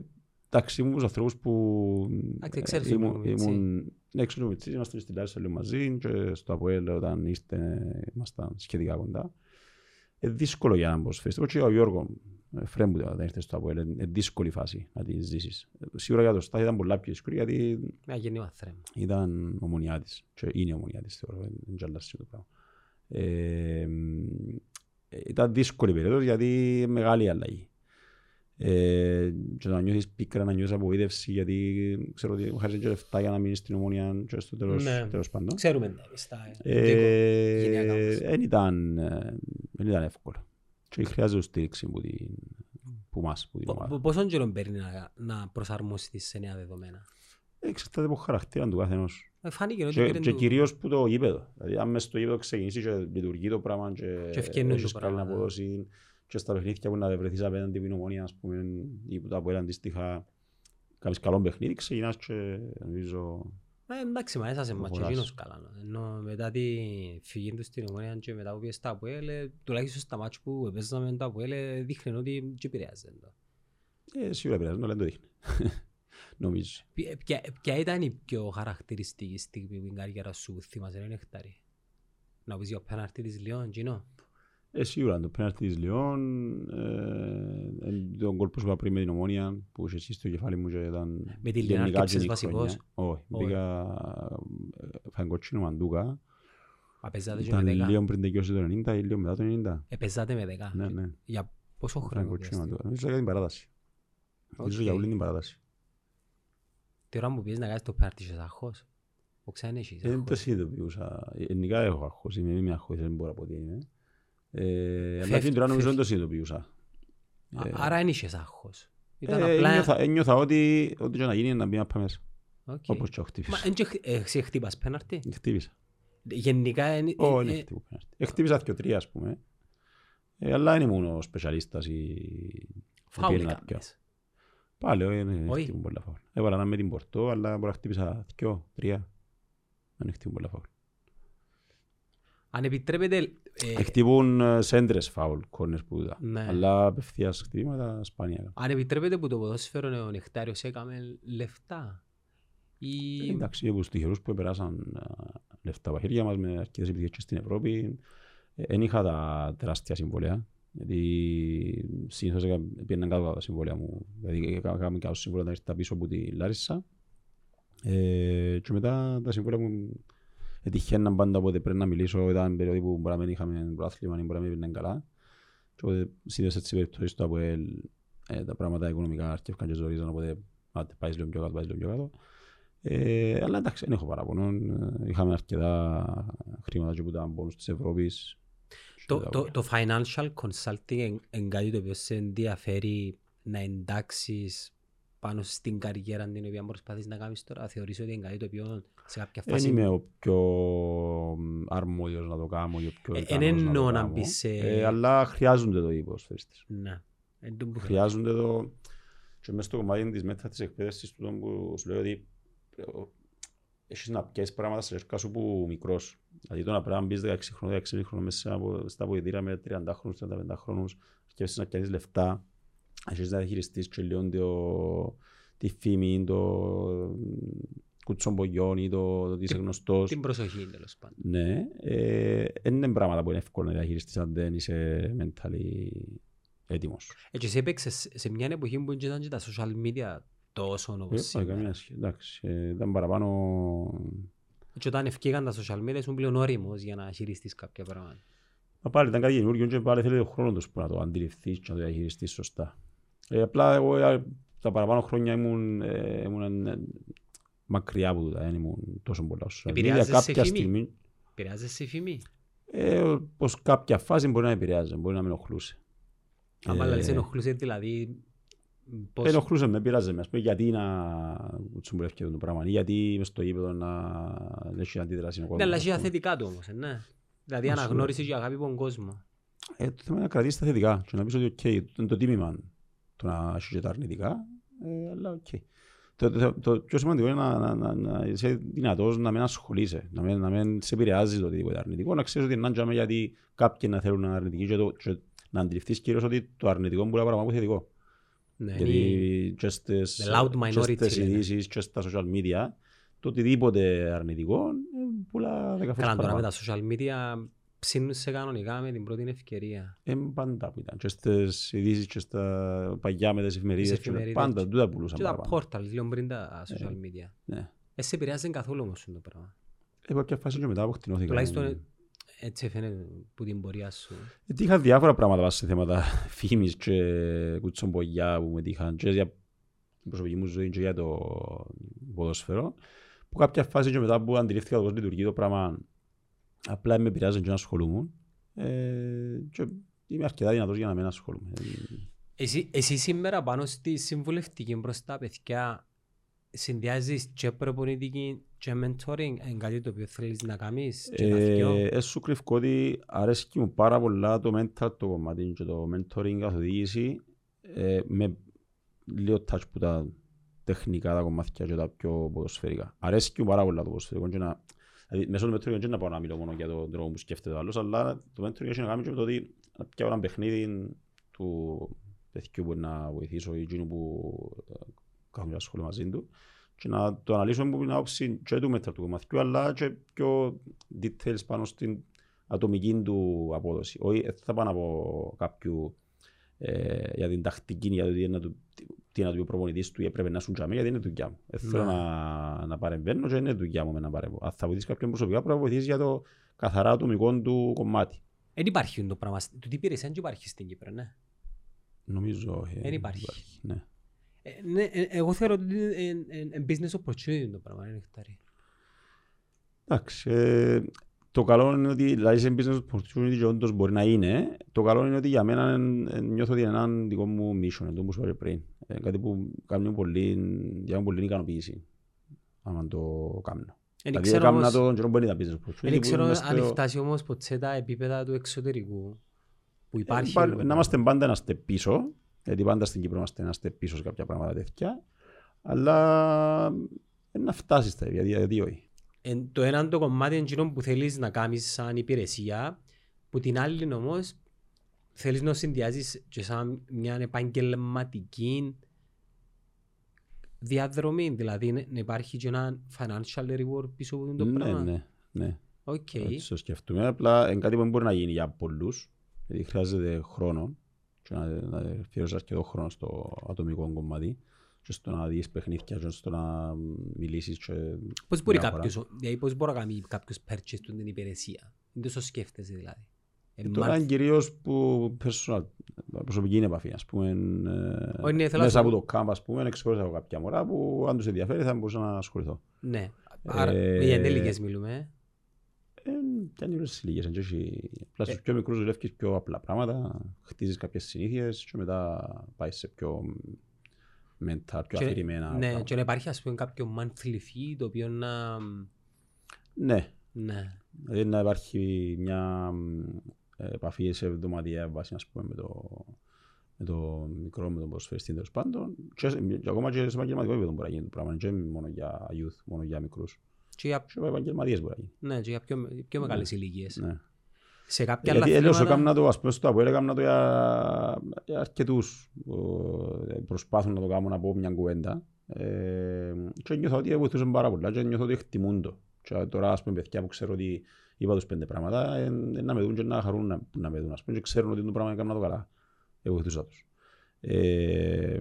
εντάξει, ήμουν στους ανθρώπους που Εντάξει, ε, ξέρεις τον ήμουν, Μιτσί. ήμουν, ναι, ξέρω τον Μιτσί, είμαστε στην Λάρισα λίγο μαζί και στο Αποέλ όταν ήρθε ήμασταν σχετικά κοντά. Ε, δύσκολο για να προσφέρεις. Το είπε και ο Γιώργο ε, Φρέμπου όταν ήρθες στο Αποέλ, είναι δύσκολη φάση να τη ζήσεις. Ε, Σίγουρα για το Στάθη ήταν πολλά πιο δύσκολη γιατί Με αγενή θρέμα. ήταν ομονιάτης και είναι ομονιάτης θεωρώ, δεν και αλλάζει το πράγμα. Ε, ε, ήταν δύσκολη περίοδος γιατί είναι μεγάλη αλλαγή. Ε, και να νιώθεις πίκρα, να νιώθεις απογοήτευση γιατί ξέρω ότι χάρισε και λεφτά για να μείνεις στην ομονία και στο τέλος, Ναι. τέλος πάντων. Ξέρουμε τα στα Ε, γενιακά μας. Δεν ήταν, ε, δεν ήταν εύκολο. Και χρειάζεται στήριξη που, την, που μας, που την Πο- ομάδα. πο- Πόσον καιρό παίρνει να, να προσαρμοστείς σε νέα δεδομένα; Εξαρτάται από χαρακτήρα του καθενός. Ε, Φάνηκε ότι Και, πήρε και του- κυρίως που το γήπεδο. Δηλαδή, αν μες στο γήπεδο ξεκινήσεις και λειτουργεί το πράγμα και, Και ευκαινούν έχεις το καλή πράγμα, ναι. απόδοση και στα παιχνίδια που να βρεθείς απέναντι από την ομονία, ας πούμε, ή που τα από αντίστοιχα κάνεις καλό παιχνίδι, ξεκινάς και νομίζω... Ε, εντάξει, μα έσασε μάτσο Προχωράς. εκείνος καλά. Ενώ μετά τη φυγή του στην Ομόνια και μετά που πήγε στα ΑΠΟΕΛ, ε, τουλάχιστον στα μάτσο που παίζαμε τα ΑΠΟΕΛ, ε, δείχνει ότι και επηρεάζεται. το. Ε, σίγουρα πειράζει, αλλά δεν το δείχνει. νομίζω. Ποια- ποια- Ποια ήταν η πιο χαρακτηριστική στιγμή που την καριέρα σου που θυμάσαι να είναι χτάρι. Να πεις για ο πέναρτη της Λιόν, Τζίνο. Ε, σίγουρα, το πέναρτι της Λιόν, ε, ε, τον κόλπο σου είπα πριν με την ομόνια, που είχε εσύ στο κεφάλι μου και ήταν... Με τη Λιόν γενικά άρκεψες και η βασικός; χρονιά. Όχι, Όχι. μπήκα φαν κοτσίνο μαντούκα. Απεζάτε και Ήταν με δέκα. λίγο πριν τελειώσει το 90 ή λίγο μετά το 90. Επεζάτε με δέκα. Ναι, ναι. Για πόσο Φαν χρόνο κοτσίνο διάστημα. μαντούκα. Νομίζω για την παράταση. Νομίζω Οκ. για όλη την παράταση. Τη ώρα που πήγες να κάνεις το πέναρτη είσαι άγχος. Ο ξένα έχεις Δεν το άγχος. συνειδητοποιούσα. Γενικά έχω άγχος, είμαι είμαι άγχος, δεν μπορώ να πω τι είναι. Ε, Αλλά Φεύγει- την τώρα νομίζω δεν φεύγει. το συνειδητοποιούσα. Α- Ε, Άρα δεν είχες άγχος. Ήταν ε, απλά... ένιωθα- Ένιωθα ότι ό,τι και να γίνει είναι να μπει να πάμε μέσα. Οκ. Όπως και ο Μα χτύπησα. εν και χ- ε, εσύ χτύπας πέναρτη. Χτύπησα. Γενικά... εν- ε, Ω, ε, δεν χτύπω πέναρτι. Χτύπησα και τρία, ας πούμε. Ε, Αλλά δεν ήμουν ο σπεσιαλίστας ή... Φάουλ Επίρνα έκαμες. δυο. Πάλι, όχι, δεν Όχι. χτύπουν πολλά φάουλ. Έβαλα ένα με την Πορτό, αλλά μπορεί να χτύπησα δυο, τρία. Δεν χτύπουν πολλά φάουλ. Αν επιτρέπετε... ε, Χτύπουν ε, σέντρες φάουλ, κόρνες που είδα. Ναι. Αλλά απευθείας χτυπήματα σπάνια. έκανα. Αν επιτρέπετε που το ποδόσφαιρο ο Νεκτάριος έκαμε λεφτά. Ή... Ε, Εντάξει, από τους τυχερούς που περάσαν λεφτά από τα χέρια μας με αρκετές επιτυχίες και στην Ευρώπη. Δεν είχα τα τεράστια συμβολέα. Γιατί συνήθως έκα- πήγαιναν κάτω τα συμβόλαια μου. Δηλαδή έκαμε κάτω συμβόλαια να ήρθα πίσω από τη Λάρισα. Ε, και μετά τα συμβόλαια μου ετυχαίναν πάντα οπότε πρέπει να μιλήσω. Ήταν περίοδοι που μπορεί να μην είχαμε προάθλημα ή μπορεί να μην πήγαινε καλά. Και οπότε συνήθως έτσι περιπτώσεις το ΑΠΟΕΛ ε, τα πράγματα οικονομικά αρκεύκαν και ζορίζαν οπότε άτε, πάει λίγο πιο κάτω, πάει λίγο πιο κάτω. Ε, αλλά εντάξει, δεν έχω παράπονο. Ε, Είχαμε αρκετά χρήματα και που ήταν πόνους της Ευρώπης. Το, Και τα το, το financial consulting είναι εν κάτι το οποίο σε ενδιαφέρει να εντάξεις πάνω στην καριέρα την οποία προσπαθείς να κάνεις τώρα. Θεωρείς ότι είναι κάτι το οποίο σε κάποια Δεν φάση... είμαι ο πιο αρμόδιος να το κάνω ή ο πιο Ε, ικανός εν να το εννοώ να κάνω. μπεις σε- Ε, αλλά χρειάζονται το οι ποδοσφαιριστές. Ναι. Εν τω που θέλω. Χρειάζονται το... Και μέσα στο κομμάτι της μέτρας της εκπαίδευσης του που σου λέω ότι ε, ο- έχεις να πιέσεις πράγματα σε έρκα σου που μικρός. Δηλαδή το να πρέπει να μπεις 16 χρόνων, 16 χρόνων μέσα από- στα βοηθήρα με 30 χρόνους, 35 χρόνους και να πιάσεις λεφτά. Έχεις να διαχειριστείς και λίγο το, τη φήμη, το κουτσομπογιόν ή το, το ότι είσαι Την- γνωστός. Την προσοχή τέλος πάντων. Ναι, ε, δεν είναι πράγματα που είναι εύκολο να διαχειριστείς αν δεν είσαι mentally έτοιμος. Ε, και εσύ έπαιξες σε μια εποχή που ήταν και τα social media τόσο Ε, όπως όχι, σήμερα. καμία σχέση. Εντάξει, ε, ήταν παραπάνω... Και όταν ευκήγαν τα social media ήσουν πλέον όριμος για να χειριστείς κάποια πράγματα. Μα πάλι ήταν κάτι καινούργιο και πάλι θέλει το χρόνο τους που να το αντιληφθείς και να το διαχειριστείς σωστά. Ε, απλά εγώ ε, τα παραπάνω χρόνια ήμουν, ε, ήμουν ε, μακριά από τούτα, δεν ήμουν τόσο πολλά social media. Επηρεάζεσαι σε Κάποια φήμη; στιγμή, Επηρεάζεσαι η φήμη; ε, πως κάποια φάση μπορεί να επηρεάζει, μπορεί να με ενοχλούσε. Άμα Ε, δηλαδή σε ενοχλούσε δηλαδή πώς... Ενοχλούσε με, πειράζει μες. Ας πούμε, γιατί να τσουμπουλεύει το πράγμα, ή γιατί μες στο γήπεδο να να έχει αντίδραση ο Ναι, κόσμος. αλλά ας έχει τα πούμε. θετικά του όμως, ε, ναι. Δηλαδή Μα σου αναγνώριση και αγάπη από τον κόσμο. Ε, το θέμα είναι να κρατήσεις τα θετικά και να πεις ότι οκ, είναι το τίμημα το να έχεις και τα αρνητικά, ε, αλλά οκ. Το, το, το, πιο σημαντικό είναι να, να, να, να είσαι δυνατός να μην ασχολείσαι, να μην, να μην σε επηρεάζει το οτιδήποτε αρνητικό, να ξέρεις ότι είναι άντζαμε γιατί κάποιοι να θέλουν να αρνητική και, το, και να αντιληφθείς κυρίως ότι το αρνητικό μπορεί να παραπάνω από θετικό. Ναι, είναι- Γιατί και στις, The loud και minority, στις λένε. ειδήσεις και στα social media, το οτιδήποτε αρνητικό ε, πουλά δέκα φορές Καλά, τώρα με παραπάνω. τα social media ψήνουν σε κανονικά με την πρώτη ευκαιρία. Ε, πάντα που ήταν. Και στις ειδήσεις και στα παγιά με τις εφημερίδες. Στις και εφημερίδες Πάντα, και- τούτα πουλούσαν Και τα παραπάνω. portals, λίγο πριν τα social media. Ναι. Ε, σε επηρεάζει καθόλου όμως το πράγμα. Ε, κάποια φάση και μετά αποκτηνώθηκα. Τουλάχιστον έτσι φαίνεται που την πορεία σου. Γιατί είχα διάφορα πράγματα σε θέματα φήμης και κουτσομπογιά που με τύχαν και για την προσωπική μου ζωή και για το ποδόσφαιρο. Που κάποια φάση και μετά που αντιλήφθηκα το πώς λειτουργεί το πράγμα απλά με επηρεάζει και να ασχολούμαι. Ε, και είμαι αρκετά δυνατός για να μην ασχολούμαι. Ε, Εσύ, εσύ σήμερα πάνω στη συμβουλευτική προς τα παιδιά συνδυάζεις και προπονητική και mentoring είναι κάτι το οποίο θέλεις να κάνεις και τα δυο; Ε, ε, σου κρυφκώ ότι αρέσκει μου πάρα πολλά το mental το κομμάτι και το mentoring καθοδήγηση ε, με λίγο touch που τα τεχνικά τα κομμάτια και τα πιο ποδοσφαιρικά. Αρέσκει μου πάρα πολλά το ποδοσφαιρικό και να, δηλαδή, μέσω του mentoring δεν να πάω να μιλώ μόνο για τον τρόπο που σκέφτεται ο άλλος, αλλά το mentoring έχει να κάνει και με το ότι να πιάω ένα παιχνίδι του παιδιού που να βοηθήσω ή εκείνου που ε, κάνουν ασχολεί μαζί του και να το αναλύσουμε από την άποψη και του μετά του μαθητού αλλά και πιο details πάνω στην ατομική του απόδοση. Όχι, δεν θα πάω να πω κάποιου ε, για την τακτική, για το τι είναι να του, τι να του πει ο προπονητής του ή έπρεπε να σου τζαμί, γιατί είναι δουλειά μου. Δεν θέλω Ναι. να, να παρεμβαίνω και είναι δουλειά μου με να παρεμβώ. Αν θα βοηθήσει κάποιον προσωπικά, πρέπει να βοηθήσει για το καθαρά ατομικό του κομμάτι. Δεν υπάρχει το πράγμα. Του τι υπηρεσία δεν υπάρχει στην Κύπρο, ναι. Νομίζω όχι. Δεν υπάρχει. Ναι. Ε, ναι, ε, εγώ θεωρώ ότι είναι ε, ε, ε, business opportunity το πράγμα, είναι νεκτάρι. Εντάξει, ε, το καλό είναι ότι δηλαδή σε business opportunity και όντως μπορεί να είναι. Το καλό είναι ότι για μένα ε, ε, νιώθω ότι είναι έναν δικό μου mission, αυτό που σου είπα και πριν. Ε, κάτι που κάνει μου πολύ, για μου πολύ ικανοποίηση, άμα το κάνω. Δεν Δηλαδή ξέρω έκανα όμως- το και μπορεί να business opportunity. δεν που ξέρω είναι αν στο- φτάσει όμως ποτέ τα επίπεδα του εξωτερικού που υπάρχει. Ε, πάλι- Να είμαστε πάντα ένα step πίσω, γιατί πάντα στην Κύπρο είμαστε ένα step πίσω σε κάποια πράγματα τέτοια, αλλά ε, να φτάσεις τα γιατί, γιατί όχι. Εν, το ένα το κομμάτι είναι εκείνο που θέλεις να κάνεις σαν υπηρεσία, που την άλλη όμως θέλεις να συνδυάζεις και σαν μια επαγγελματική διαδρομή, δηλαδή να να υπάρχει και ένα financial reward πίσω από το Ναι, πράγμα. ναι, ναι. Οκ. Έτσι το σκεφτούμε. Απλά είναι κάτι που δεν μπορεί να γίνει για πολλούς. Γιατί χρειάζεται χρόνο και να, να αφιερώσεις αρκετό χρόνο στο ατομικό κομμάτι και στο να δεις παιχνίδια και στο να μιλήσεις και Πώς μπορεί διάφορα. κάποιος, δηλαδή πώς μπορεί να κάνει κάποιος purchase του την υπηρεσία; Δεν τόσο σκέφτεσαι δηλαδή. Ε, Ε, Τώρα είναι κυρίως που personal, προσωπική είναι επαφή, ας πούμε, ε, Όχι, ναι, θέλω να μέσα σου- από το κάμπ, ας πούμε, εξεχώρισα από κάποια μωρά που αν τους ενδιαφέρει θα μπορούσα να ασχοληθώ. Ναι. Άρα Ε, για ενήλικες μιλούμε. ε. Ε, δεν είναι όλες τις ηλικίες, εν και όχι- απλά στους πιο μικρούς δουλεύεις πιο απλά πράγματα, χτίζεις κάποιες συνήθειες και μετά πάεις σε πιο mental, πιο Και- αφηρημένα Ναι, πράγματα. και να υπάρχει ας πούμε κάποιο monthly fee το οποίο να... Ναι, Ναι. δηλαδή να υπάρχει μια μ, επαφή σε εβδομαδιαία βάση, ας πούμε, με το, με το μικρό, με τον προσφερστή τέλος πάντων. Και, σε- και ακόμα και σε επαγγελματικό επίπεδο μπορεί να γίνει το πράγμα, και μόνο για youth, μόνο για μικρούς. Και για, Και για επαγγελματίες μπορεί να γίνει. ναι, και για πιο, πιο μεγάλες ηλικίες. Ναι. Σε κάποια άλλα Γιατί έλεος θέματα... έκανα το, ας πούμε, στο ΑΠΟΕΛ έκανα το για, για αρκετούς που προσπάθουν να το κάνουν από μια κουβέντα. Ε, και νιώθω ότι βοηθούσαν πάρα πολλά και νιώθω ότι εκτιμούν το. Και τώρα, ας πούμε, παιδιά που ξέρω ότι είπα τους πέντε πράγματα, ε, ε, να με δουν και να χαρούν να, να με δουν, ας πούμε, και ξέρουν ότι το πράγμα έκανα το καλά. Εγώ βοηθούσα τους. Ε,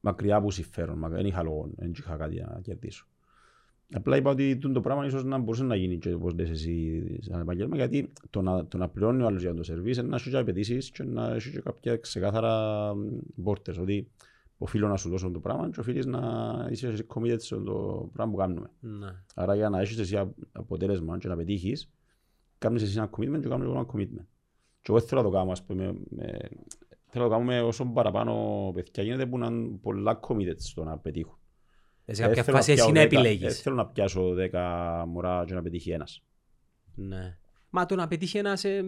μακριά από συμφέρον, μα- δεν είχα λόγο, δεν είχα κάτι να κερδίσω. Απλά είπα ότι τούτο το πράγμα ίσως να μπορούσε να γίνει και όπως λες εσύ σαν επαγγέλμα γιατί το να, το να πληρώνει ο άλλος για το σερβίς είναι να έχει και απαιτήσεις και να έχει και κάποια ξεκάθαρα πόρτες ότι οφείλω να σου δώσω το πράγμα και οφείλεις να είσαι committed σε το πράγμα που κάνουμε. Ναι. Άρα για να έχεις εσύ α- αποτέλεσμα και να πετύχεις κάνεις εσύ ένα commitment και κάνω εγώ ένα commitment. Και εγώ θέλω να το κάνω, ας πούμε, με, θέλω να το κάνουμε όσο παραπάνω παιδιά γίνεται που να είναι πολλά committed στο να πετύχουν. Σε Ε, κάποια θέλω φάση πιάω εσύ να δέκα- επιλέγεις. ε, θέλω να πιάσω 10 μωρά και να πετύχει ένας. Ναι. Μα το να πετύχει ένας ε,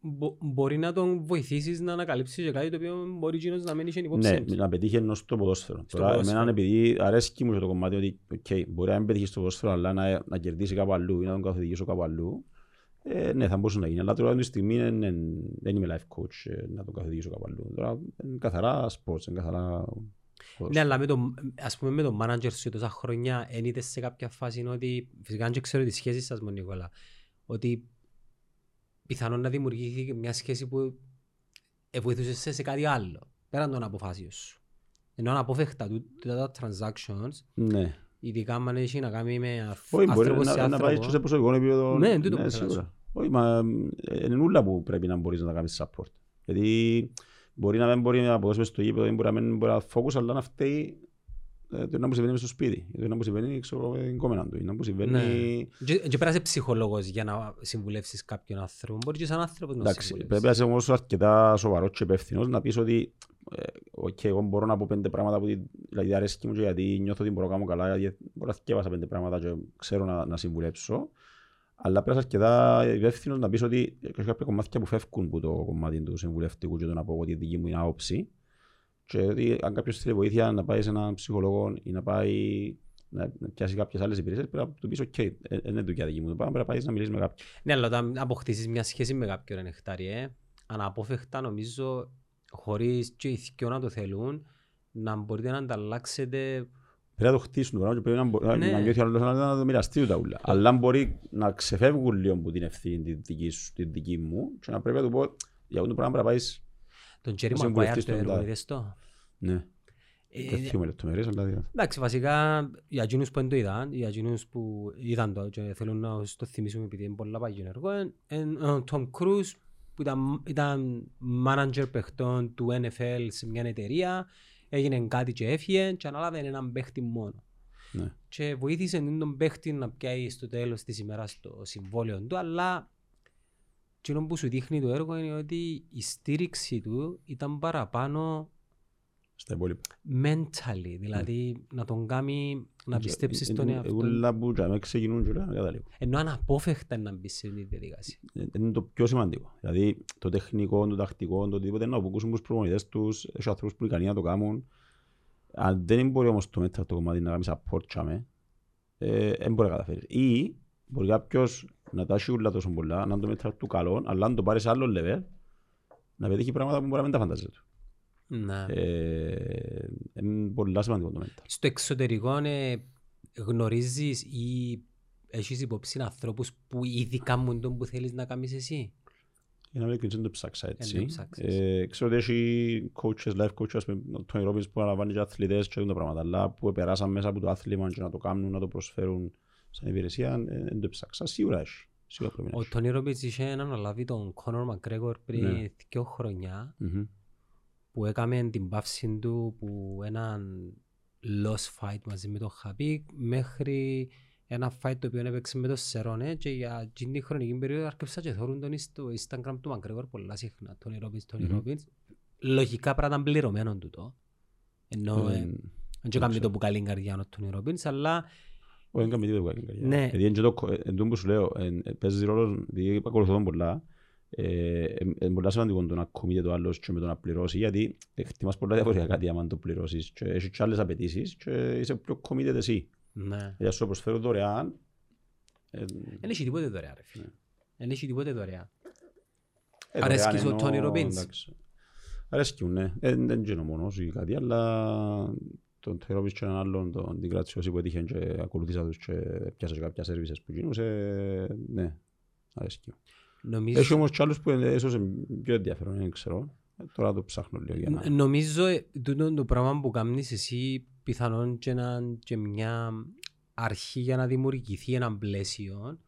μπο- μπορεί να τον βοηθήσεις να ανακαλύψεις και κάτι το οποίο μπορεί εκείνος να μην είχε υπόψη. Ναι, του. να πετύχει ενώ στο ποδόσφαιρο. Στο Τώρα, ποδόσφαιρο. εμένα επειδή αρέσκει μου και το κομμάτι ότι okay, μπορεί να μην πετύχεις στο ποδόσφαιρο αλλά να, να κερδίσει κάπου αλλού ή να τον καθοδηγήσω κάπου αλλού. Ε, ναι, θα μπορούσε να γίνει. Αλλά τώρα αυτή τη στιγμή δεν, δεν, δεν είμαι life coach ε, να τον καθοδηγήσω κάπου αλλού. Τώρα είναι καθαρά sports, είναι καθαρά... Ναι, αλλά με το, ας πούμε με τον manager σου τόσα χρόνια εν είδες σε κάποια φάση είναι ότι, φυσικά δεν ξέρω τη σχέση σας με Νικόλα, ότι πιθανόν να δημιουργηθεί μια σχέση που ε, βοηθούσε σε, σε κάτι άλλο, πέραν των αποφάσεων σου. Ενώ αναπόφευκτα τούτα τα transactions, Ναι. ειδικά αν έχει να κάνει με αυ- Όχι, μπορεί άνθρωπος σε να, να πάει και άνθρωπο. σε προσωπικό επίπεδο. Ναι, τούτο που θέλω να σίγουρα. Όχι, μα ε, είναι ούλα που πρέπει να μπορείς να κάνεις support. Γιατί μπορεί να μην μπορεί να αποδώσεις στο γήπεδο, ή μπορεί να μην μπορεί να focus, αλλά να φταίει ε, το να μου συμβαίνει μες στο σπίτι. Το να μου συμβαίνει, ξέρω, η κόμενα του. ή Να μου συμβαίνει... Ναι. Και, και πέρασε ψυχολόγος για να συμβουλεύσεις κάποιον άνθρωπο. Μπορεί και σαν άνθρωπος να Εντάξει, συμβουλεύσεις. πρέπει να είσαι όμως αρκετά σοβαρός και υπεύθυνος να πεις ότι ε, οκ, εγώ μπορώ να πω πέντε πράγματα που τη- δηλαδή αρέσκει μου και γιατί νιώθω ότι μπορώ να κάνω καλά, γιατί μπορώ να θκιέβασα πέντε πράγματα και ξέρω να, να συμβουλέψω. Αλλά πρέπει να είσαι αρκετά υπεύθυνος να πεις ότι έχεις κάποια κομμάτια που φεύγουν από το κομμάτι του συμβουλευτικού και το να πω ότι η δική μου είναι άποψη. Και ότι αν κάποιος θέλει βοήθεια να πάει σε έναν ψυχολόγο ή να πάει να να πιάσει κάποιες άλλες υπηρεσίες, πρέπει να του πεις «OK, ε, δεν είναι δουλειά δική μου το πράγμα, πρέπει να πάεις να μιλήσεις με κάποιον». Ναι, αλλά όταν αποκτήσεις μια σχέση με κάποιον ρε νεκτάρι, ε, αναπόφευκτα νομίζω χωρίς και οι δυο να το θέλουν, να μπορείτε να ανταλλάξετε Πρέπει να το χτίσουν το πράγμα και πρέπει να, μπο- Ναι. να νιώθει ο άλλος να να το μοιραστεί τα ούλα. Αλλά μπορεί να ξεφεύγουν λίγο από την ευθύνη τη δική, σου, τη δική μου και να πρέπει να του πω για αυτό το πράγμα πρέπει να πάεις... τον Τζέρι Να Μαγκουάιρ συμβουλευτείς το τον έργο, τάδε. είδες το; Ναι, Ε, δεν θυμούμαι λεπτομέρειες, αλλά... δηλαδή. Εντάξει, βασικά για εκείνους που δεν το είδαν, για εκείνους που είδαν το και θέλουν να σου το θυμίσουμε επειδή είναι πολλά παγιό έργο, είναι ο Τόμ Κρούζ που ήταν, ήταν manager παιχτών του NFL σε μια εταιρεία, έγινε κάτι και έφυγε και ανάλαβε έναν παίχτη μόνο. Ναι. Και βοήθησε τον παίχτη να πιάει στο τέλος της ημέρας το συμβόλαιο του, αλλά εκείνο που σου δείχνει το έργο είναι ότι η στήριξη του ήταν παραπάνω Στα υπόλοιπα. mentally, δηλαδή να τον κάνει να πιστέψεις στον Ε, εαυτό Εγώ του. λαμπού και με ξεκινούν και να καταλήγω. Ενώ αναπόφευκτα να μπεις σε αυτή τη διαδικασία. Ε, Είναι το πιο σημαντικό. Δηλαδή το τεχνικό, το τακτικό, το οτιδήποτε να ακούσουν τους προπονητές τους, έχει ανθρώπους που είναι ικανοί να το κάνουν. Αν δεν μπορεί όμως το μέτρα το κομμάτι να κάνει support τσάμε, ε, δεν μπορεί να καταφέρεις. Ή μπορεί κάποιος να τα έχει ούλα τόσο πολλά, να είναι το μέτρα του καλό, αλλά αν το πάρεις σε άλλο level, να πετύχει πράγματα που μπορεί να μην τα φαντάζεται του. Να. Ε, είναι πολλά σημαντικό το μέτρα. Στο εξωτερικό ε, γνωρίζεις ή έχεις υπόψη ανθρώπους που ήδη κάνουν τον που θέλεις να κάνεις εσύ; Για να μην δεν το ψάξα Δεν έτσι. το ψάξες. Ε, ξέρω ότι έχει coaches, life coaches, με τον Tony Robbins που αναλαμβάνει και αθλητές και τα πράγματα, αλλά που περάσαν μέσα από το άθλημα και να το κάνουν, να το προσφέρουν σαν υπηρεσία, ε, δεν το ψάξα. Σίγουρα έχει. Σίγουρα πρέπει να Ο έχει. Τόνι Ρόμπιτς είχε αναλάβει τον Κόνορ Μακρέγορ πριν Ναι. δύο χρονιά Μμμ. Που έκαμε την πάυση του που έναν lost fight μαζί με τον Χαπί μέχρι ένα fight το οποίο έπαιξε με τον Σερόνε και για εκείνη τη χρονική περίοδο άρχισα και θεωρούν τον στο Instagram του Μακρέγορ πολλά συχνά. Τόνι Ρόμπιτς, Τόνι Μμμ. Ρόμπιτς. Λογικά πρέπει να ήταν πληρωμένο του το. Ενώ Ε, ε, δεν ξέρω. κάνει το που καλή καρδιά ο Τόνι Ρόμπιτς, αλλά Όχι, δεν κάνει τίποτα που κάνει καριέρα. Ναι. Γιατί είναι και το, ε, εν τούτο που σου λέω, εν- ε, παίζει ρόλο, επειδή ακολουθώ τον πολλά, ε, ε, είναι πολλά σημαντικό το να ακομείται το άλλος και με το να πληρώσει, γιατί εκτιμάς πολλά διαφορετικά κάτι άμα το πληρώσεις και έχεις και άλλες απαιτήσεις και είσαι πιο committed εσύ. ναι. Για σου το προσφέρω δωρεάν, ε, Δεν έχει τίποτε δωρεά ρε φίλε. Ναι. Δεν έχει τίποτε δωρεά. ε, Αρέσκεις δωρεάν ο Tony εννοώ, Robbins? εντάξει. Αρέσκουν, ναι. Ε, Δεν είναι μόνος ή κάτι, αλλά τον Tony Robbins και έναν άλλον, τον την Κρατσιώση που έτυχε και ακολουθήσα τους και πιάσα και κάποια σέρβισες που γίνουν, ναι, αρέσκει. Νομίζω... Έχει όμως κι άλλους που είναι ίσως πιο ενδιαφέρον, δεν ξέρω. Ε, Τώρα το ψάχνω λίγο για να... Ν- Νομίζω ε, τούτο το πράγμα που κάνεις εσύ πιθανόν και, να, και μια αρχή για να δημιουργηθεί ένα πλαίσιο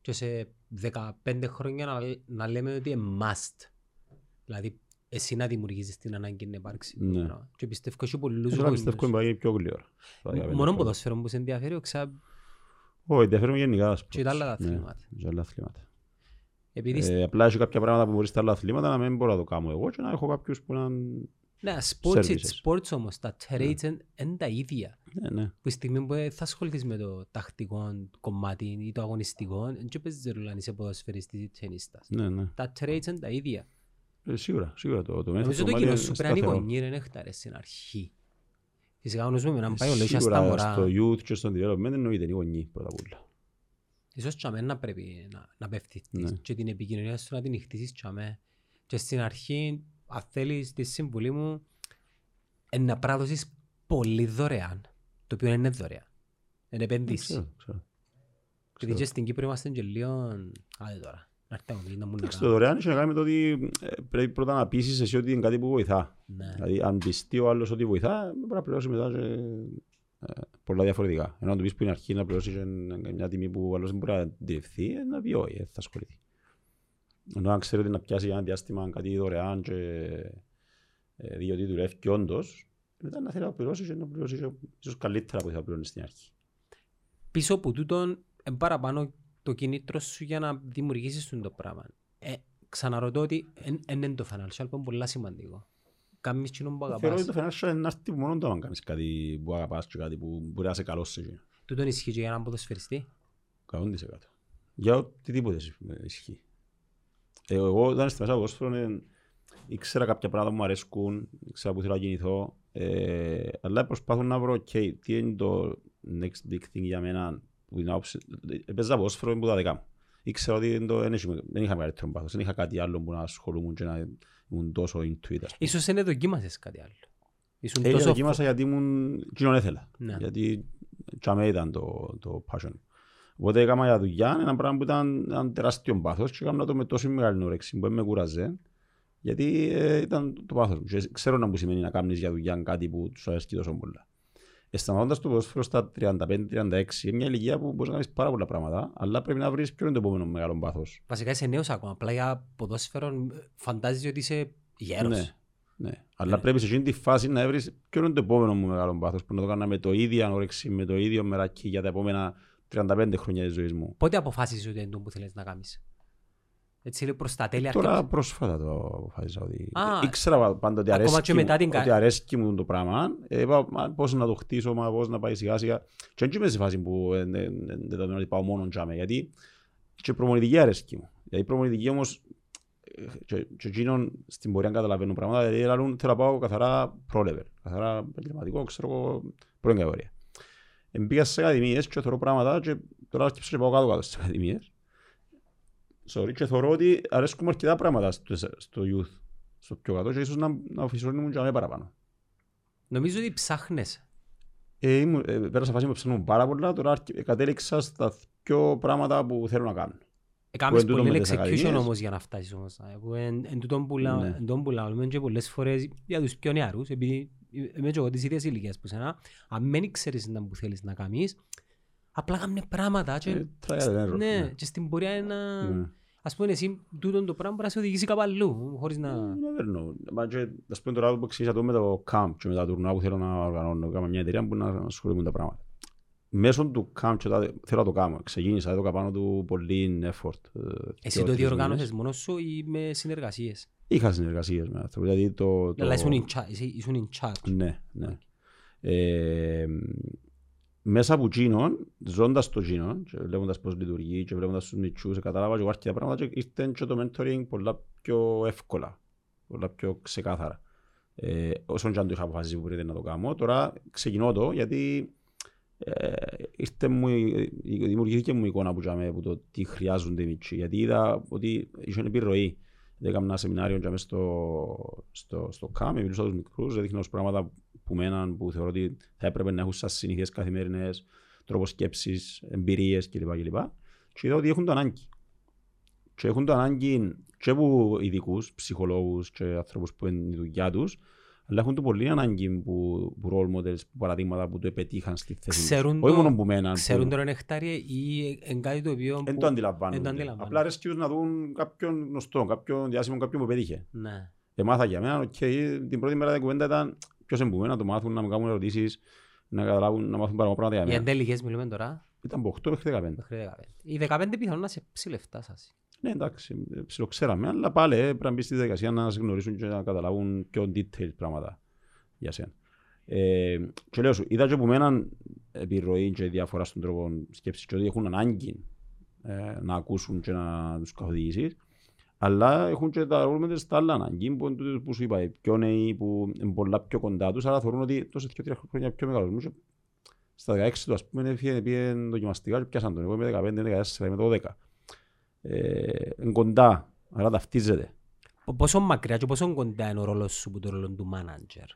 και σε 15 χρόνια να, να λέμε ότι είναι must. Δηλαδή εσύ να δημιουργήσεις την ανάγκη να υπάρξει. το Ναι. πράγμα. Και πιστεύω έχει πολλούς Τώρα πιστεύω γονείς. είναι πάει πιο γλυόρα. Μόνο ποδόσφαιρο που σε ενδιαφέρει, ξα... Όχι, ενδιαφέρον γενικά. ας Και τα πούμε. άλλα Ναι, αθλήματα. και άλλα αθλήματα. Επειδή Ε, Απλά έχει κάποια πράγματα που μπορείς στα άλλα αθλήματα να μην μπορώ να το κάνω εγώ και να έχω κάποιους που να... Ναι, sports it's Services. sports όμως, τα trades είναι τα ίδια. Ναι, ναι. Που τη στιγμή που θα ασχοληθείς με το τακτικό κομμάτι ή το αγωνιστικό, δεν παίζεις ρόλο αν είσαι ποδοσφαιριστής ή ταινίστας. ναι, ναι. Τα trades είναι τα ίδια. Ε, Σίγουρα, σίγουρα το, το Νομίζω μέθοδο το κομμάτι κοινό είναι σου πρέπει να είναι σταθερό. γονεί, δεν έχταρες στην αρχή. Φυσικά ο νους μου να πάει ο λόγια στα Σίγουρα μωρά. στο youth και στο development εννοείται είναι οι γονείς πρώτα απ' όλα. Ίσως και αμέ να πρέπει να, να πέφτεις Ναι. και την επικοινωνία σου να την χτίσεις και αμέ. Και στην αρχή, αν θέλεις τη συμβουλή μου, είναι να πρέπει να δώσεις πολύ δωρεάν. Το οποίο δεν είναι δωρεάν. Είναι επένδυση. Ξέρω, ξέρω. Γιατί και στην Κύπρο είμαστε και λίγο... Άντε τώρα. Να έρθει να μου πει να μου να Εντάξει, το κάνω. δωρεάν έχει να κάνει με το ότι ε, πρέπει πρώτα να πείσεις εσύ ότι είναι κάτι που βοηθά. Ναι. Δηλαδή, αν πιστεί ο άλλος ότι βοηθά, πρέπει να πληρώσει μετά και, ε, πολλά διαφορετικά. Ενώ αν του πεις που είναι αρχή να πληρώσει και μια τιμή που ο άλλος δεν μπορεί να διευθυνθεί, ε, να πει όχι, ε, θα ασχοληθεί. Ενώ αν ξέρει ότι να πιάσει για ένα διάστημα κάτι δωρεάν και ε, δει ότι δουλεύει και όντως, μετά να θέλει να πληρώσει και να πληρώσει και ίσως καλύτερα που θα πληρώνεις στην αρχή. Πίσω από τούτον, είναι παραπάνω το κινήτρο σου για να δημιουργήσεις το πράγμα. Ε, ξαναρωτώ ότι δεν είναι το financial που είναι πολύ σημαντικό. Κάνεις κοινό που Θεωρώ ότι αγαπάς. το financial είναι να έρθει μόνο το αν κάνεις κάτι που αγαπάς και κάτι που μπορεί να σε καλός σε εκείνο. Τούτον ισχύει και για έναν ποδοσφαιριστή. 100%. Για οτιδήποτε ισχύει. Ε, Εγώ όταν στη μέσα ποδόσφαιρο ε, ήξερα κάποια πράγματα που μου αρέσκουν, ήξερα που θέλω να κινηθώ, ε, αλλά προσπαθώ να βρω okay, τι είναι το next big thing για μένα που την άποψη. Έπαιζα ποδόσφαιρο που τα δικά μου. Ήξερα ότι δεν, το, δεν, έχει- δεν είχα μεγαλύτερο πάθος, δεν είχα κάτι άλλο που να ασχολούμουν και να ήμουν τόσο into it. ας πούμε. Ίσως δεν δοκίμασες κάτι άλλο. Ήσουν Ε, τόσο... δοκίμασα γιατί ήμουν κοινόν έθελα. Ναι. Γιατί τσάμε ήταν το, το passion. Οπότε έκανα για δουλειά ένα πράγμα που ήταν, ήταν τεράστιο πάθος και έκανα το με τόσο μεγάλη όρεξη που δεν με κουραζέ. Γιατί ε, ήταν το πάθος μου. Και ξέρω να μου σημαίνει να κάνεις για δουλειά κάτι που σου αρέσει τόσο πολλά. Ε, σταματώντας το ποδόσφαιρο στα 35-36, είναι μια ηλικία που μπορείς να κάνεις πάρα πολλά πράγματα, αλλά πρέπει να βρεις ποιο είναι το επόμενο μεγάλο πάθος. Βασικά είσαι νέος ακόμα. Απλά για ποδόσφαιρο φαντάζεσαι ότι είσαι γέρος. Ναι, ναι. Αλλά πρέπει σε εκείνη τη φάση να βρεις ποιο είναι το επόμενο μου μεγάλο πάθος που να το κάνω με το ίδιο όρεξη, με το ίδιο μεράκι για τα επόμενα 35 χρόνια της ζωής μου. Πότε αποφάσισες ότι είναι το που θέλεις να κάνεις; Έτσι λέει προς τα τέλη Τώρα αρχές. πρόσφατα το αποφάσισα ότι... Α, Ήξερα πάντα ότι ακόμα αρέσκει, και μετά μου, την κα- ότι αρέσκει μου το πράγμα. Ε, Είπα μα, πώς να το χτίσω, μα, πώς να πάει σιγά σιγά. Και δεν είμαι σε φάση που ε, ε, ε, δεν θα το ότι πάω μόνο τζάμε. Γιατί και η προμονητική αρέσκει μου. Γιατί η προμονητική όμως ε, και, και εκείνον στην πορεία καταλαβαίνουν πράγματα. Δηλαδή λαλούν, θέλω να πάω καθαρά pro-level. Καθαρά επαγγελματικό, ξέρω εγώ, πρώην κατηγορία. Εμπήκα στις ακαδημίες και θεωρώ πράγματα και τώρα έρχεψα και πάω κάτω κάτω στις ακαδημίες. Sorry, και θεωρώ ότι αρέσκουν μου αρκετά πράγματα στο, στο youth, στο πιο κάτω και ίσως να, να φυσιώνουν και να είναι παραπάνω. Νομίζω ότι ψάχνεσαι. Ε, ήμουν, ε, πέρασα φάση που ψάχνουν πάρα πολλά, τώρα αρκε- κατέληξα στα πιο πράγματα που θέλω να κάνω. Έκαμες εν τούτο πολύ με τις execution ακαδημίες. όμως για να φτάσεις όμως. ε, που Εν εν τούτον που λα- Ναι. εν τούτον που λαλούμε και πολλές φορές για τους πιο νεαρούς, επειδή είμαι και εγώ της ίδιας ηλικίας που σένα, αν δεν ξέρεις να που θέλεις να κάνεις, απλά κάνουν πράγματα και, Ε, trial and error, ναι, ναι. και στην πορεία είναι... Ναι. Ας πούμε εσύ τούτον το πράγμα μπορεί να σε οδηγήσει κάπου αλλού, χωρίς να... You never know. Μα και, ας πούμε τώρα που ξεκίνησα το με το camp και με τα τουρνουά που θέλω να οργανώνω. Κάμα μια εταιρεία που να ασχολούμαι με τα πράγματα. Μέσω του camp και τα, θέλω να το κάνω. Ξεκίνησα, έδωκα πάνω του πολύ effort. ε, Εσύ δύο, το τρεις διοργάνωσες μήνες. μόνος σου ή με συνεργασίες; Είχα συνεργασίες με άνθρωποι. Δηλαδή το, το... Αλλά ήσουν in charge. εσύ Ήσουν in charge. Ναι, ναι. Ε, μέσα από εκείνον, ζώντας το εκείνον και βλέποντας πώς λειτουργεί και βλέποντας τους μητσούς, κατάλαβα και εγώ αρκετά πράγματα και ήρθε και το mentoring πολλά πιο εύκολα, πολλά πιο ξεκάθαρα. Ε, όσον και αν το είχα αποφασίσει που πρέπει να το κάνω, τώρα ξεκινώ το γιατί ε, ήρθε μου, η- η- δημιουργήθηκε μου η εικόνα που, είχαμε, που το τι χρειάζονται οι μητσοί, γιατί είδα ότι είχε επιρροή. Έκανα ένα σεμινάριο και μέσα στο, στο, στο ΚΑΜ, μιλούσα τους μικρούς, έδειχνα τους πράγματα που μέναν, που θεωρώ ότι θα έπρεπε να έχουν σαν συνήθειες καθημερινές, τρόπος σκέψης, εμπειρίες κλπ. κλπ. Και είδα ότι έχουν το ανάγκη. Και έχουν το ανάγκη και από ειδικούς, ψυχολόγους και ανθρώπους που είναι η δουλειά τους, αλλά έχουν το πολύ ανάγκη που, που role models, που παραδείγματα που το επετύχαν στη θέση τους. Ξέρουν Όχι το- μόνο που μέναν. Ξέρουν που... τώρα Νεκτάριε ή είναι κάτι το οποίο... Δεν που- το αντιλαμβάνονται. εν το αντιλαμβάνονται. Απλά αρέσκει τους να δουν κάποιον γνωστό, κάποιον διάσημο, κάποιον που πετύχε. Ναι. Εμάθα για μένα, οκ, την πρώτη μέρα την κουβέντα ήταν ποιος είναι που μένα, να το μάθουν, να μου κάνουν ερωτήσεις, να καταλάβουν, να μάθουν παραπάνω πράγματα για Για μένα. εντέλικες μιλούμε τώρα. Ήταν από 8 μέχρι 15. Μέχρι 15. Οι 15 πιθανόν να σε ψηλευτά σας. Ναι, εντάξει, ψιλοξέραμε, αλλά πάλι ε, πρέπει να μπεις στη διαδικασία να σε γνωρίσουν και να καταλάβουν πιο detailed πράγματα για σένα. Ε, και λέω σου, είδα και από μένα επιρροή και διαφορά στον τρόπο σκέψης και ότι έχουν ανάγκη ε, να ακούσουν και να τους καθοδηγήσεις, αλλά έχουν και τα ρόλμεντα στα άλλα ανάγκη που, είναι τούτο που σου είπα, οι πιο νέοι που είναι πολλά πιο κοντά τους, αλλά θεωρούν ότι τόσο δύο τρία χρόνια πιο μεγάλος μου και στα 16 του ας πούμε έφυγε, πήγε δοκιμαστικά και πιάσαν τον, εγώ είμαι 15, 14, είμαι το 10 ε, είναι κοντά, άρα ταυτίζεται. Πο- Πόσο μακριά και πόσο κοντά είναι ο ρόλος σου που το ρόλο του manager;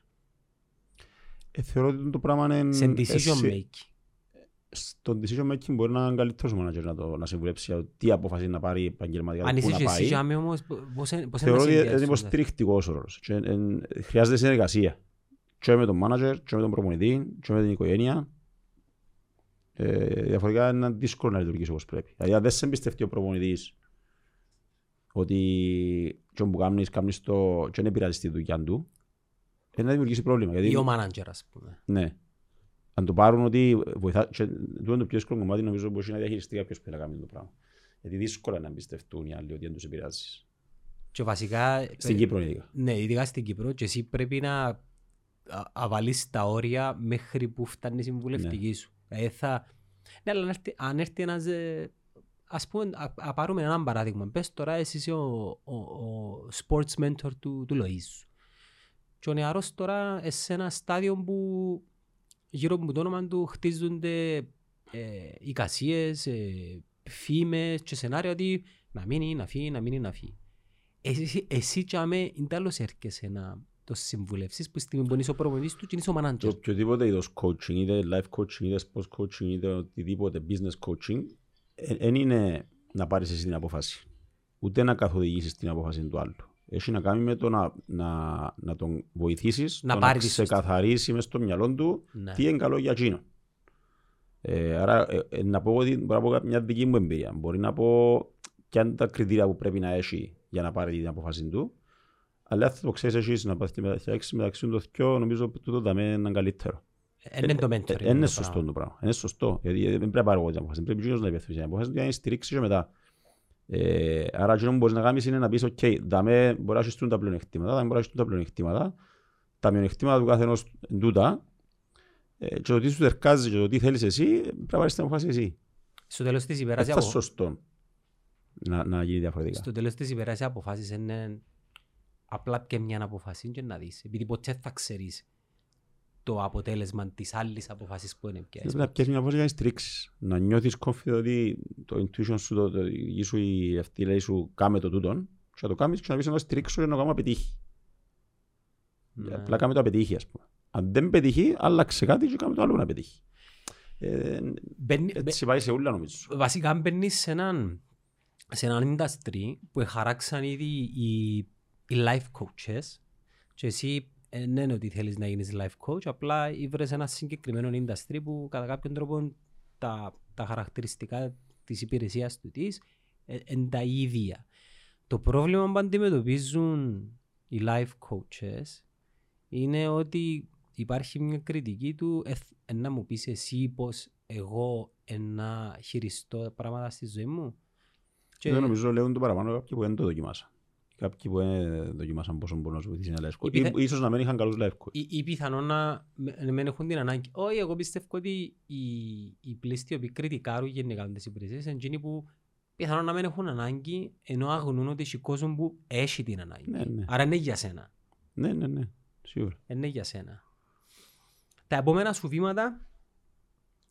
Ε, θεωρώ ότι το πράγμα είναι... Σε decision εσύ- making. Στο decision making μπορεί να είναι καλύτερος ο manager να, το, να συμβουλέψει για το τι αποφασίζει να πάρει επαγγελματικά, Αν πού είσαι να και εσύ πάει. και άμοι όμως, πώς είναι πώς είναι Θεωρώ να ότι είναι συνδυάσεις τα- υποστηρικτικός ο ρόλος. Και, ε, ε, χρειάζεται συνεργασία. Και με τον manager, και με τον προπονητή, και με την οικογένεια. Ε, διαφορετικά είναι δύσκολο να λειτουργήσει όπως πρέπει. Δηλαδή αν δεν σε εμπιστευτεί ο προπονητής ότι και όπου κάνεις, κάνεις το και δεν επηρεάζεις τη δουλειά του, ε, να δημιουργήσει πρόβλημα. Γιατί, Ή ο manager ας πούμε. ναι. Αν το πάρουν ότι βοηθά, και τούτο είναι το πιο δύσκολο κομμάτι νομίζω μπορεί να διαχειριστεί κάποιος που θέλει να κάνει το πράγμα. Γιατί δύσκολα να εμπιστευτούν οι άλλοι ότι δεν τους επηρεάζεις. Και βασικά... Στην Κύπρο ειδικά. Ναι, ειδικά στην Κύπρο και εσύ πρέπει να α- αβαλείς τα όρια μέχρι που φτάνει η συμβουλευτική σου. Δηλαδή θα... Ναι, αλλά αν έρθει, αν έρθει ένας... ε, Ας πούμε, α, α πάρουμε έναν παράδειγμα. Πες τώρα εσύ είσαι ο, ο, ο sports mentor του, του Λοΐζου. Και ο νεαρός τώρα είναι σε ένα στάδιο που γύρω από το όνομα του χτίζονται ε, εικασίες, ε, φήμες και σενάρια ότι να μείνει, να φύγει, να μείνει, να φύγει. Εσύ, εσύ και αμέ είναι τέλος έρχεσαι να το συμβουλεύσεις που στιγμή που είσαι ο προπονητής του και είσαι ο Το manager. οποιοδήποτε είδος coaching, είτε life coaching, είτε sports coaching, είτε οτιδήποτε business coaching, δεν είναι να πάρεις εσύ την απόφαση. Ούτε να καθοδηγήσεις την απόφαση του άλλου. Έχει να κάνει με το να, να, να τον βοηθήσεις, Να το πάρεις να τη σωστή. ξεκαθαρίσει μες στο μυαλό του Ναι. τι είναι καλό για εκείνον. Ε, άρα ε, ε, να πω ότι μπορώ να πω μια δική μου εμπειρία. Μπορεί να πω ποια είναι τα κριτήρια που πρέπει να έχει για να πάρει την απόφαση του. Αλλά θα το ξέρεις εσείς να πας μεταξύ μεταξύ των δυο, νομίζω ότι τούτο δαμέ είναι καλύτερο. Ε, Είναι το mentoring. Ε, Είναι το σωστό πράγμα. το πράγμα. Είναι σωστό. Γιατί δεν πρέπει να πάρω εγώ την απόφαση. Πρέπει εκείνος να υπεύθυνει την απόφαση για να στηρίξει και μετά. Ε, άρα εκείνο που μπορείς να κάνεις είναι να πεις «ΟΚ, δαμέ μπορεί να έχεις τα πλεονεκτήματα, δαμέ μπορεί να έχεις τα πλεονεκτήματα. Τα μειονεκτήματα του καθενός είναι τούτα. Ε, και το τι σου τερκάζει και το τι θέλεις εσύ, πρέπει να πάρεις την απόφαση εσύ. Στο τέλος της Δεν ημέρας οι θα απο- σωστό να, να γίνει διαφορετικά. στο τέλος της ημέρας οι αποφάσεις είναι απλά και μια αποφάση και να δεις. Επειδή ποτέ θα ξέρεις το αποτέλεσμα της άλλης αποφάσης που είναι πια. Πρέπει να πιέσεις μια απόφαση για να στηρίξεις. Να νιώθεις confident ότι το intuition σου, το, το, η γη σου, η αυτή λέει σου, κάμε το τούτον και να το κάνεις και να πεις να το στηρίξω και να το κάνω να πετύχει. Ναι. Απλά κάμε το να πετύχει, ας πούμε. Αν δεν πετύχει, άλλαξε κάτι και κάμε το άλλο να πετύχει. Ε, Μπαίνει- έτσι πάει σε ούλα νομίζω. βασικά μπαίνεις σε έναν σε έναν industry που χαράξαν ήδη οι, οι life coaches και εσύ ε, ναι, είναι ότι θέλεις να γίνεις life coach, απλά ήβρες ένα συγκεκριμένο industry που κατά κάποιον τρόπο τα, τα χαρακτηριστικά της υπηρεσίας του της είναι τα ίδια. Το πρόβλημα που αντιμετωπίζουν οι life coaches είναι ότι υπάρχει μια κριτική του ε, να μου πεις εσύ πως εγώ να χειριστώ πράγματα στη ζωή μου. Και... Δεν νομίζω λέγουν το παραπάνω κάποιοι που δεν το δοκιμάσαν. Κάποιοι που δεν δοκιμάσαν πόσο μπορούν να σου βοηθήσει ένα life coach. Πιθα... Ίσως να μην είχαν καλούς life coach. Ή, ή πιθανόν να μην έχουν την ανάγκη. Όχι, εγώ πιστεύω ότι οι, οι πλήστοι που κριτικάρουν γενικά τις υπηρεσίες είναι εκείνοι που πιθανόν να μην έχουν ανάγκη ενώ αγνούν ότι έχει κόσμο που έχει την ανάγκη. Ναι, ναι. Άρα είναι για σένα. Ναι, ναι, ναι. Σίγουρα. Είναι για σένα. Τα επόμενα σου βήματα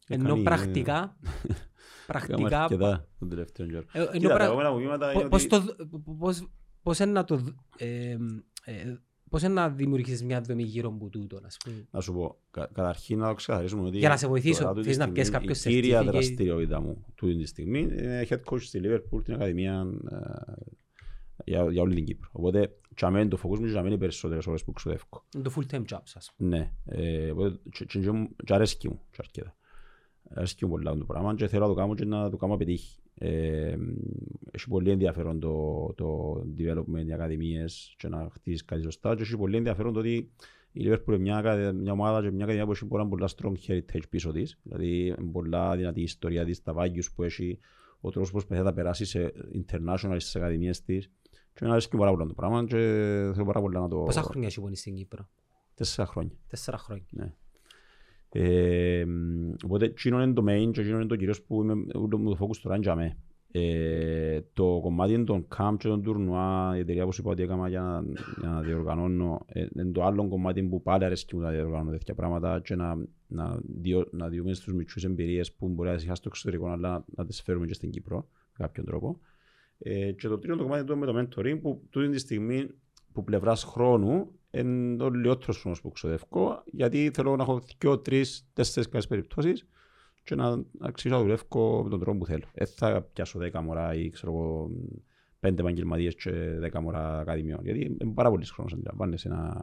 ενώ πρακτικά πρακτικά αρκετά τον τελευταίο καιρό. Ε, Κοίτα, τα επόμενα βήματα είναι ότι... Πώς είναι να το... Ε, ε, Πώς είναι να δημιουργήσεις μια δομή γύρω από τούτο, ας πούμε; Να σου πω, κα, καταρχήν να το ξεκαθαρίσουμε ότι... Για να σε βοηθήσω, θέλεις να πιέσεις κάποιος certificate. Η κύρια δραστηριότητα μου τούτη τη στιγμή είναι head coach στη Liverpool, την Ακαδημία για, για όλη την Κύπρο. Οπότε, τσαμέν το φοκούς μου και είναι περισσότερες ώρες που ξοδεύω. Είναι το full time job σας. Ναι, ε, οπότε, και αρέσκει μου, και αρκετά. Αρέσκει μου πολλά το πράγμα και θέλω να το κάνω και να το κάνω πετύχει. Ε, έχει πολύ ενδιαφέρον το, το development, οι ακαδημίες και να χτίσεις κάτι σωστά και έχει πολύ ενδιαφέρον το ότι η Liverpool είναι μια, μια ομάδα και μια ακαδημία που έχει πολλά, πολλά strong heritage πίσω της δηλαδή πολλά δυνατή ιστορία της, τα values που έχει ο τρόπος που προσπαθεί να περάσει σε international στις ακαδημίες της και να αρέσει πάρα πολύ το πράγμα και θέλω πάρα πολύ να το... Πόσα χρόνια έχει πονεί στην Κύπρο; Τέσσερα χρόνια. Τέσσερα χρόνια. Ναι. Ε, οπότε εκείνο είναι το main και εκείνο είναι το κυρίως που είμαι, μου το focus τώρα για μέ. Ε, το κομμάτι είναι τον camp και τον τουρνουά, η εταιρεία που σου είπα ότι έκανα για, για να διοργανώνω, ε, είναι το άλλο κομμάτι που πάλι αρέσκει μου να διοργανώνω τέτοια πράγματα και να, να, διο, να διούμε στους μικρούς εμπειρίες που μπορεί να ζητάς στο εξωτερικό αλλά να, να τις φέρουμε και στην Κύπρο με κάποιον τρόπο. Ε, και το τρίτο το κομμάτι είναι το με το mentoring που τούτη τη στιγμή που πλευράς χρόνου είναι ο λιότερος χρόνος που ξοδεύω γιατί θέλω να έχω δύο, τρεις, τέσσερις καλές περιπτώσεις και να αξίζω να δουλεύω με τον τρόπο που θέλω. Δεν θα πιάσω δέκα μωρά ή ξέρω εγώ πέντε επαγγελματίες και δέκα μωρά ακαδημιών γιατί είναι πάρα πολύς χρόνος αντιλαμβάνεσαι να...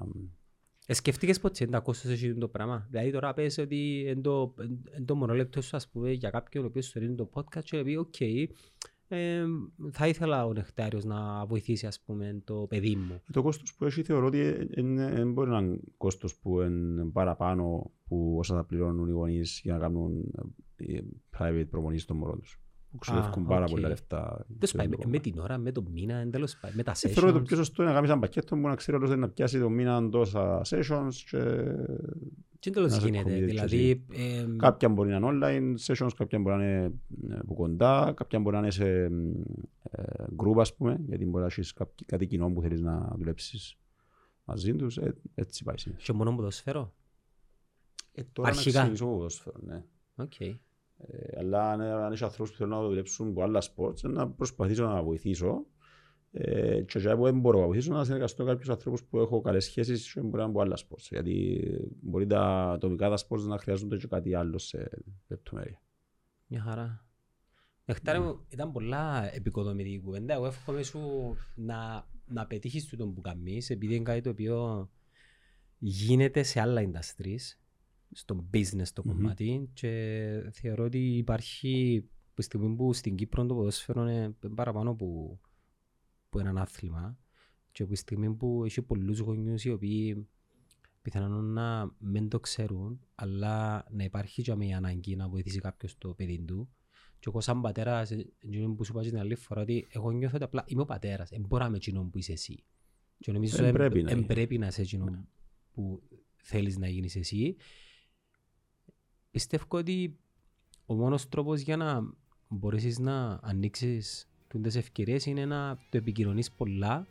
Ε, σκεφτήκες πότε είναι τα κόστος εσύ το πράγμα; Δηλαδή τώρα πες ότι είναι το, το μονόλεπτο σου ας πούμε για κάποιον ο οποίος στο το podcast και πει OK, okay, ε, θα ήθελα ο Νεκτάριος να βοηθήσει ας πούμε, το παιδί μου. Το κόστος που έχει θεωρώ ότι δεν μπορεί να είναι κόστος που είναι παραπάνω που όσα θα πληρώνουν οι γονείς για να κάνουν ε, private προπονήσεις των μωρών τους. Που ξοδεύουν πάρα πολλά λεφτά. με την ώρα, με το μήνα, εντέλος, με τα sessions. Θεωρώ ότι το πιο σωστό είναι να κάνεις ένα πακέτο που να ξέρει ότι να πιάσει το μήνα τόσα sessions και τι τέλος γίνεται, δηλαδή... Ε, κάποια μπορεί να είναι online sessions, κάποια μπορεί να είναι ε, από κοντά, κάποια μπορεί να είναι σε ε, group ας πούμε, γιατί μπορεί να έχεις κάτι κοινό που θέλεις να δουλέψεις μαζί τους, ε, έτσι πάει συνήθως. Και μόνο ποδοσφαίρο; Ε, τώρα Αρχικά. να ξεκινήσω ποδοσφαίρο, ναι. Okay. Ε, αλλά αν έχεις ανθρώπους που θέλουν να δουλέψουν από άλλα σπορτ, να προσπαθήσω να βοηθήσω ε, και για που δεν μπορώ να βοηθήσω να συνεργαστώ κάποιους ανθρώπους που έχω καλές σχέσεις και μπορεί να είναι από άλλα σπορτ. Γιατί μπορεί τα ατομικά τα σπορτ να χρειάζονται και κάτι άλλο σε λεπτομέρεια. Μια χαρά. Νεκτάρι μου, ήταν πολλά επικοδομητική κουβέντα. Εγώ εύχομαι σου να, να πετύχεις το που κάνεις, επειδή είναι κάτι το οποίο γίνεται σε άλλα industries, στο business το κομμάτι mm-hmm. και θεωρώ ότι υπάρχει που στιγμή που στην Κύπρο το ποδόσφαιρο είναι παραπάνω από που έναν άθλημα και από τη στιγμή που έχει πολλούς γονιούς οι οποίοι πιθανόν να μην το ξέρουν αλλά να υπάρχει και μια ανάγκη να βοηθήσει κάποιος το παιδί του και εγώ σαν πατέρας, που σου είπα την άλλη φορά ότι εγώ νιώθω ότι απλά είμαι ο πατέρας, δεν μπορώ να είμαι εκείνο που είσαι εσύ. Και νομίζω δεν πρέπει, να, πρέπει να είσαι εκείνο ναι. που θέλεις να γίνεις εσύ. Πιστεύω ότι ο μόνος τρόπος για να μπορέσεις να ανοίξεις τις ευκαιρίες είναι να το επικοινωνείς πολλά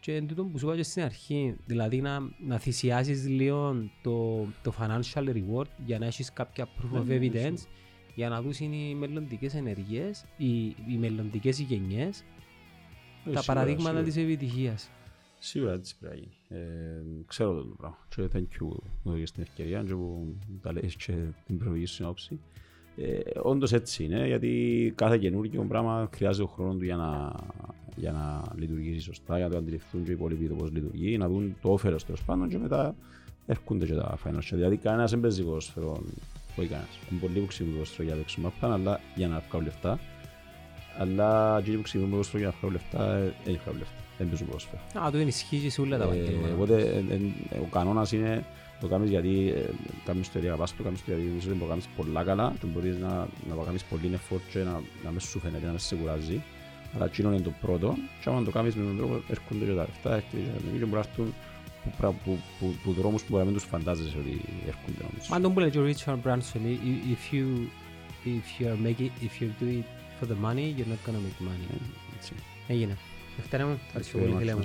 και εν τούτο που σου είπα στην αρχή, δηλαδή να, να θυσιάσεις λίγο το, το financial reward για να έχεις κάποια proof of ναι, ναι, evidence για να δουν οι μελλοντικές ενεργείες, οι, οι μελλοντικές γενιές, ε, τα παραδείγματα της επιτυχίας. Σίγουρα έτσι πρέπει να γίνει. Ε, ξέρω το πράγμα. Και thank you για την ευκαιρία και που τα λες και την προηγή συνόψη. Ε, όντως έτσι είναι, γιατί κάθε καινούργιο πράγμα χρειάζεται ο χρόνος του για να, για να λειτουργήσει σωστά, για να το αντιληφθούν και οι υπόλοιποι το πώς λειτουργεί, να δουν το όφελος τέλος πάντων και μετά έρχονται και τα financial. Δηλαδή κανένας δεν παίζει ποδόσφαιρο, όχι κανένας. Είναι πολύ που ξέρουν ποδόσφαιρο για να παίξουν μάπα, αλλά για να βγάλουν λεφτά. Αλλά εκείνοι που ξέρουν ποδόσφαιρο για να βγάλουν λεφτά, ε, δεν βγάλουν λεφτά. Δεν παίζουν ποδόσφαιρο. Α, το ενισχύει και σε όλα τα Ε, επαγγέλματα. Οπότε ε, ε, ο κανόνας είναι το κάνεις γιατί ε, κάνεις το γιατί αγαπάς το, κάνεις το γιατί νομίζω ότι μπορεί να κάνεις πολλά καλά και μπορείς να, να το κάνεις πολύ effort και να, να μες σου φαίνεται, να μες σε κουράζει. Αλλά εκείνο είναι το πρώτο και άμα το κάνεις με τον τρόπο έρχονται και τα λεφτά έρχεται και τα και μπορείς να έρθουν που, πρα- που, που, που δρόμους που μπορεί να μην τους φαντάζεσαι ότι έρχονται νομίζω. Μα τον που λέει και ο Richard Branson, i- i- if you, if you are making, if you do it for the money, you're not gonna make money. Έτσι. Έγινε. Δευτέρα μου, ευχαριστώ πολύ φίλε μου.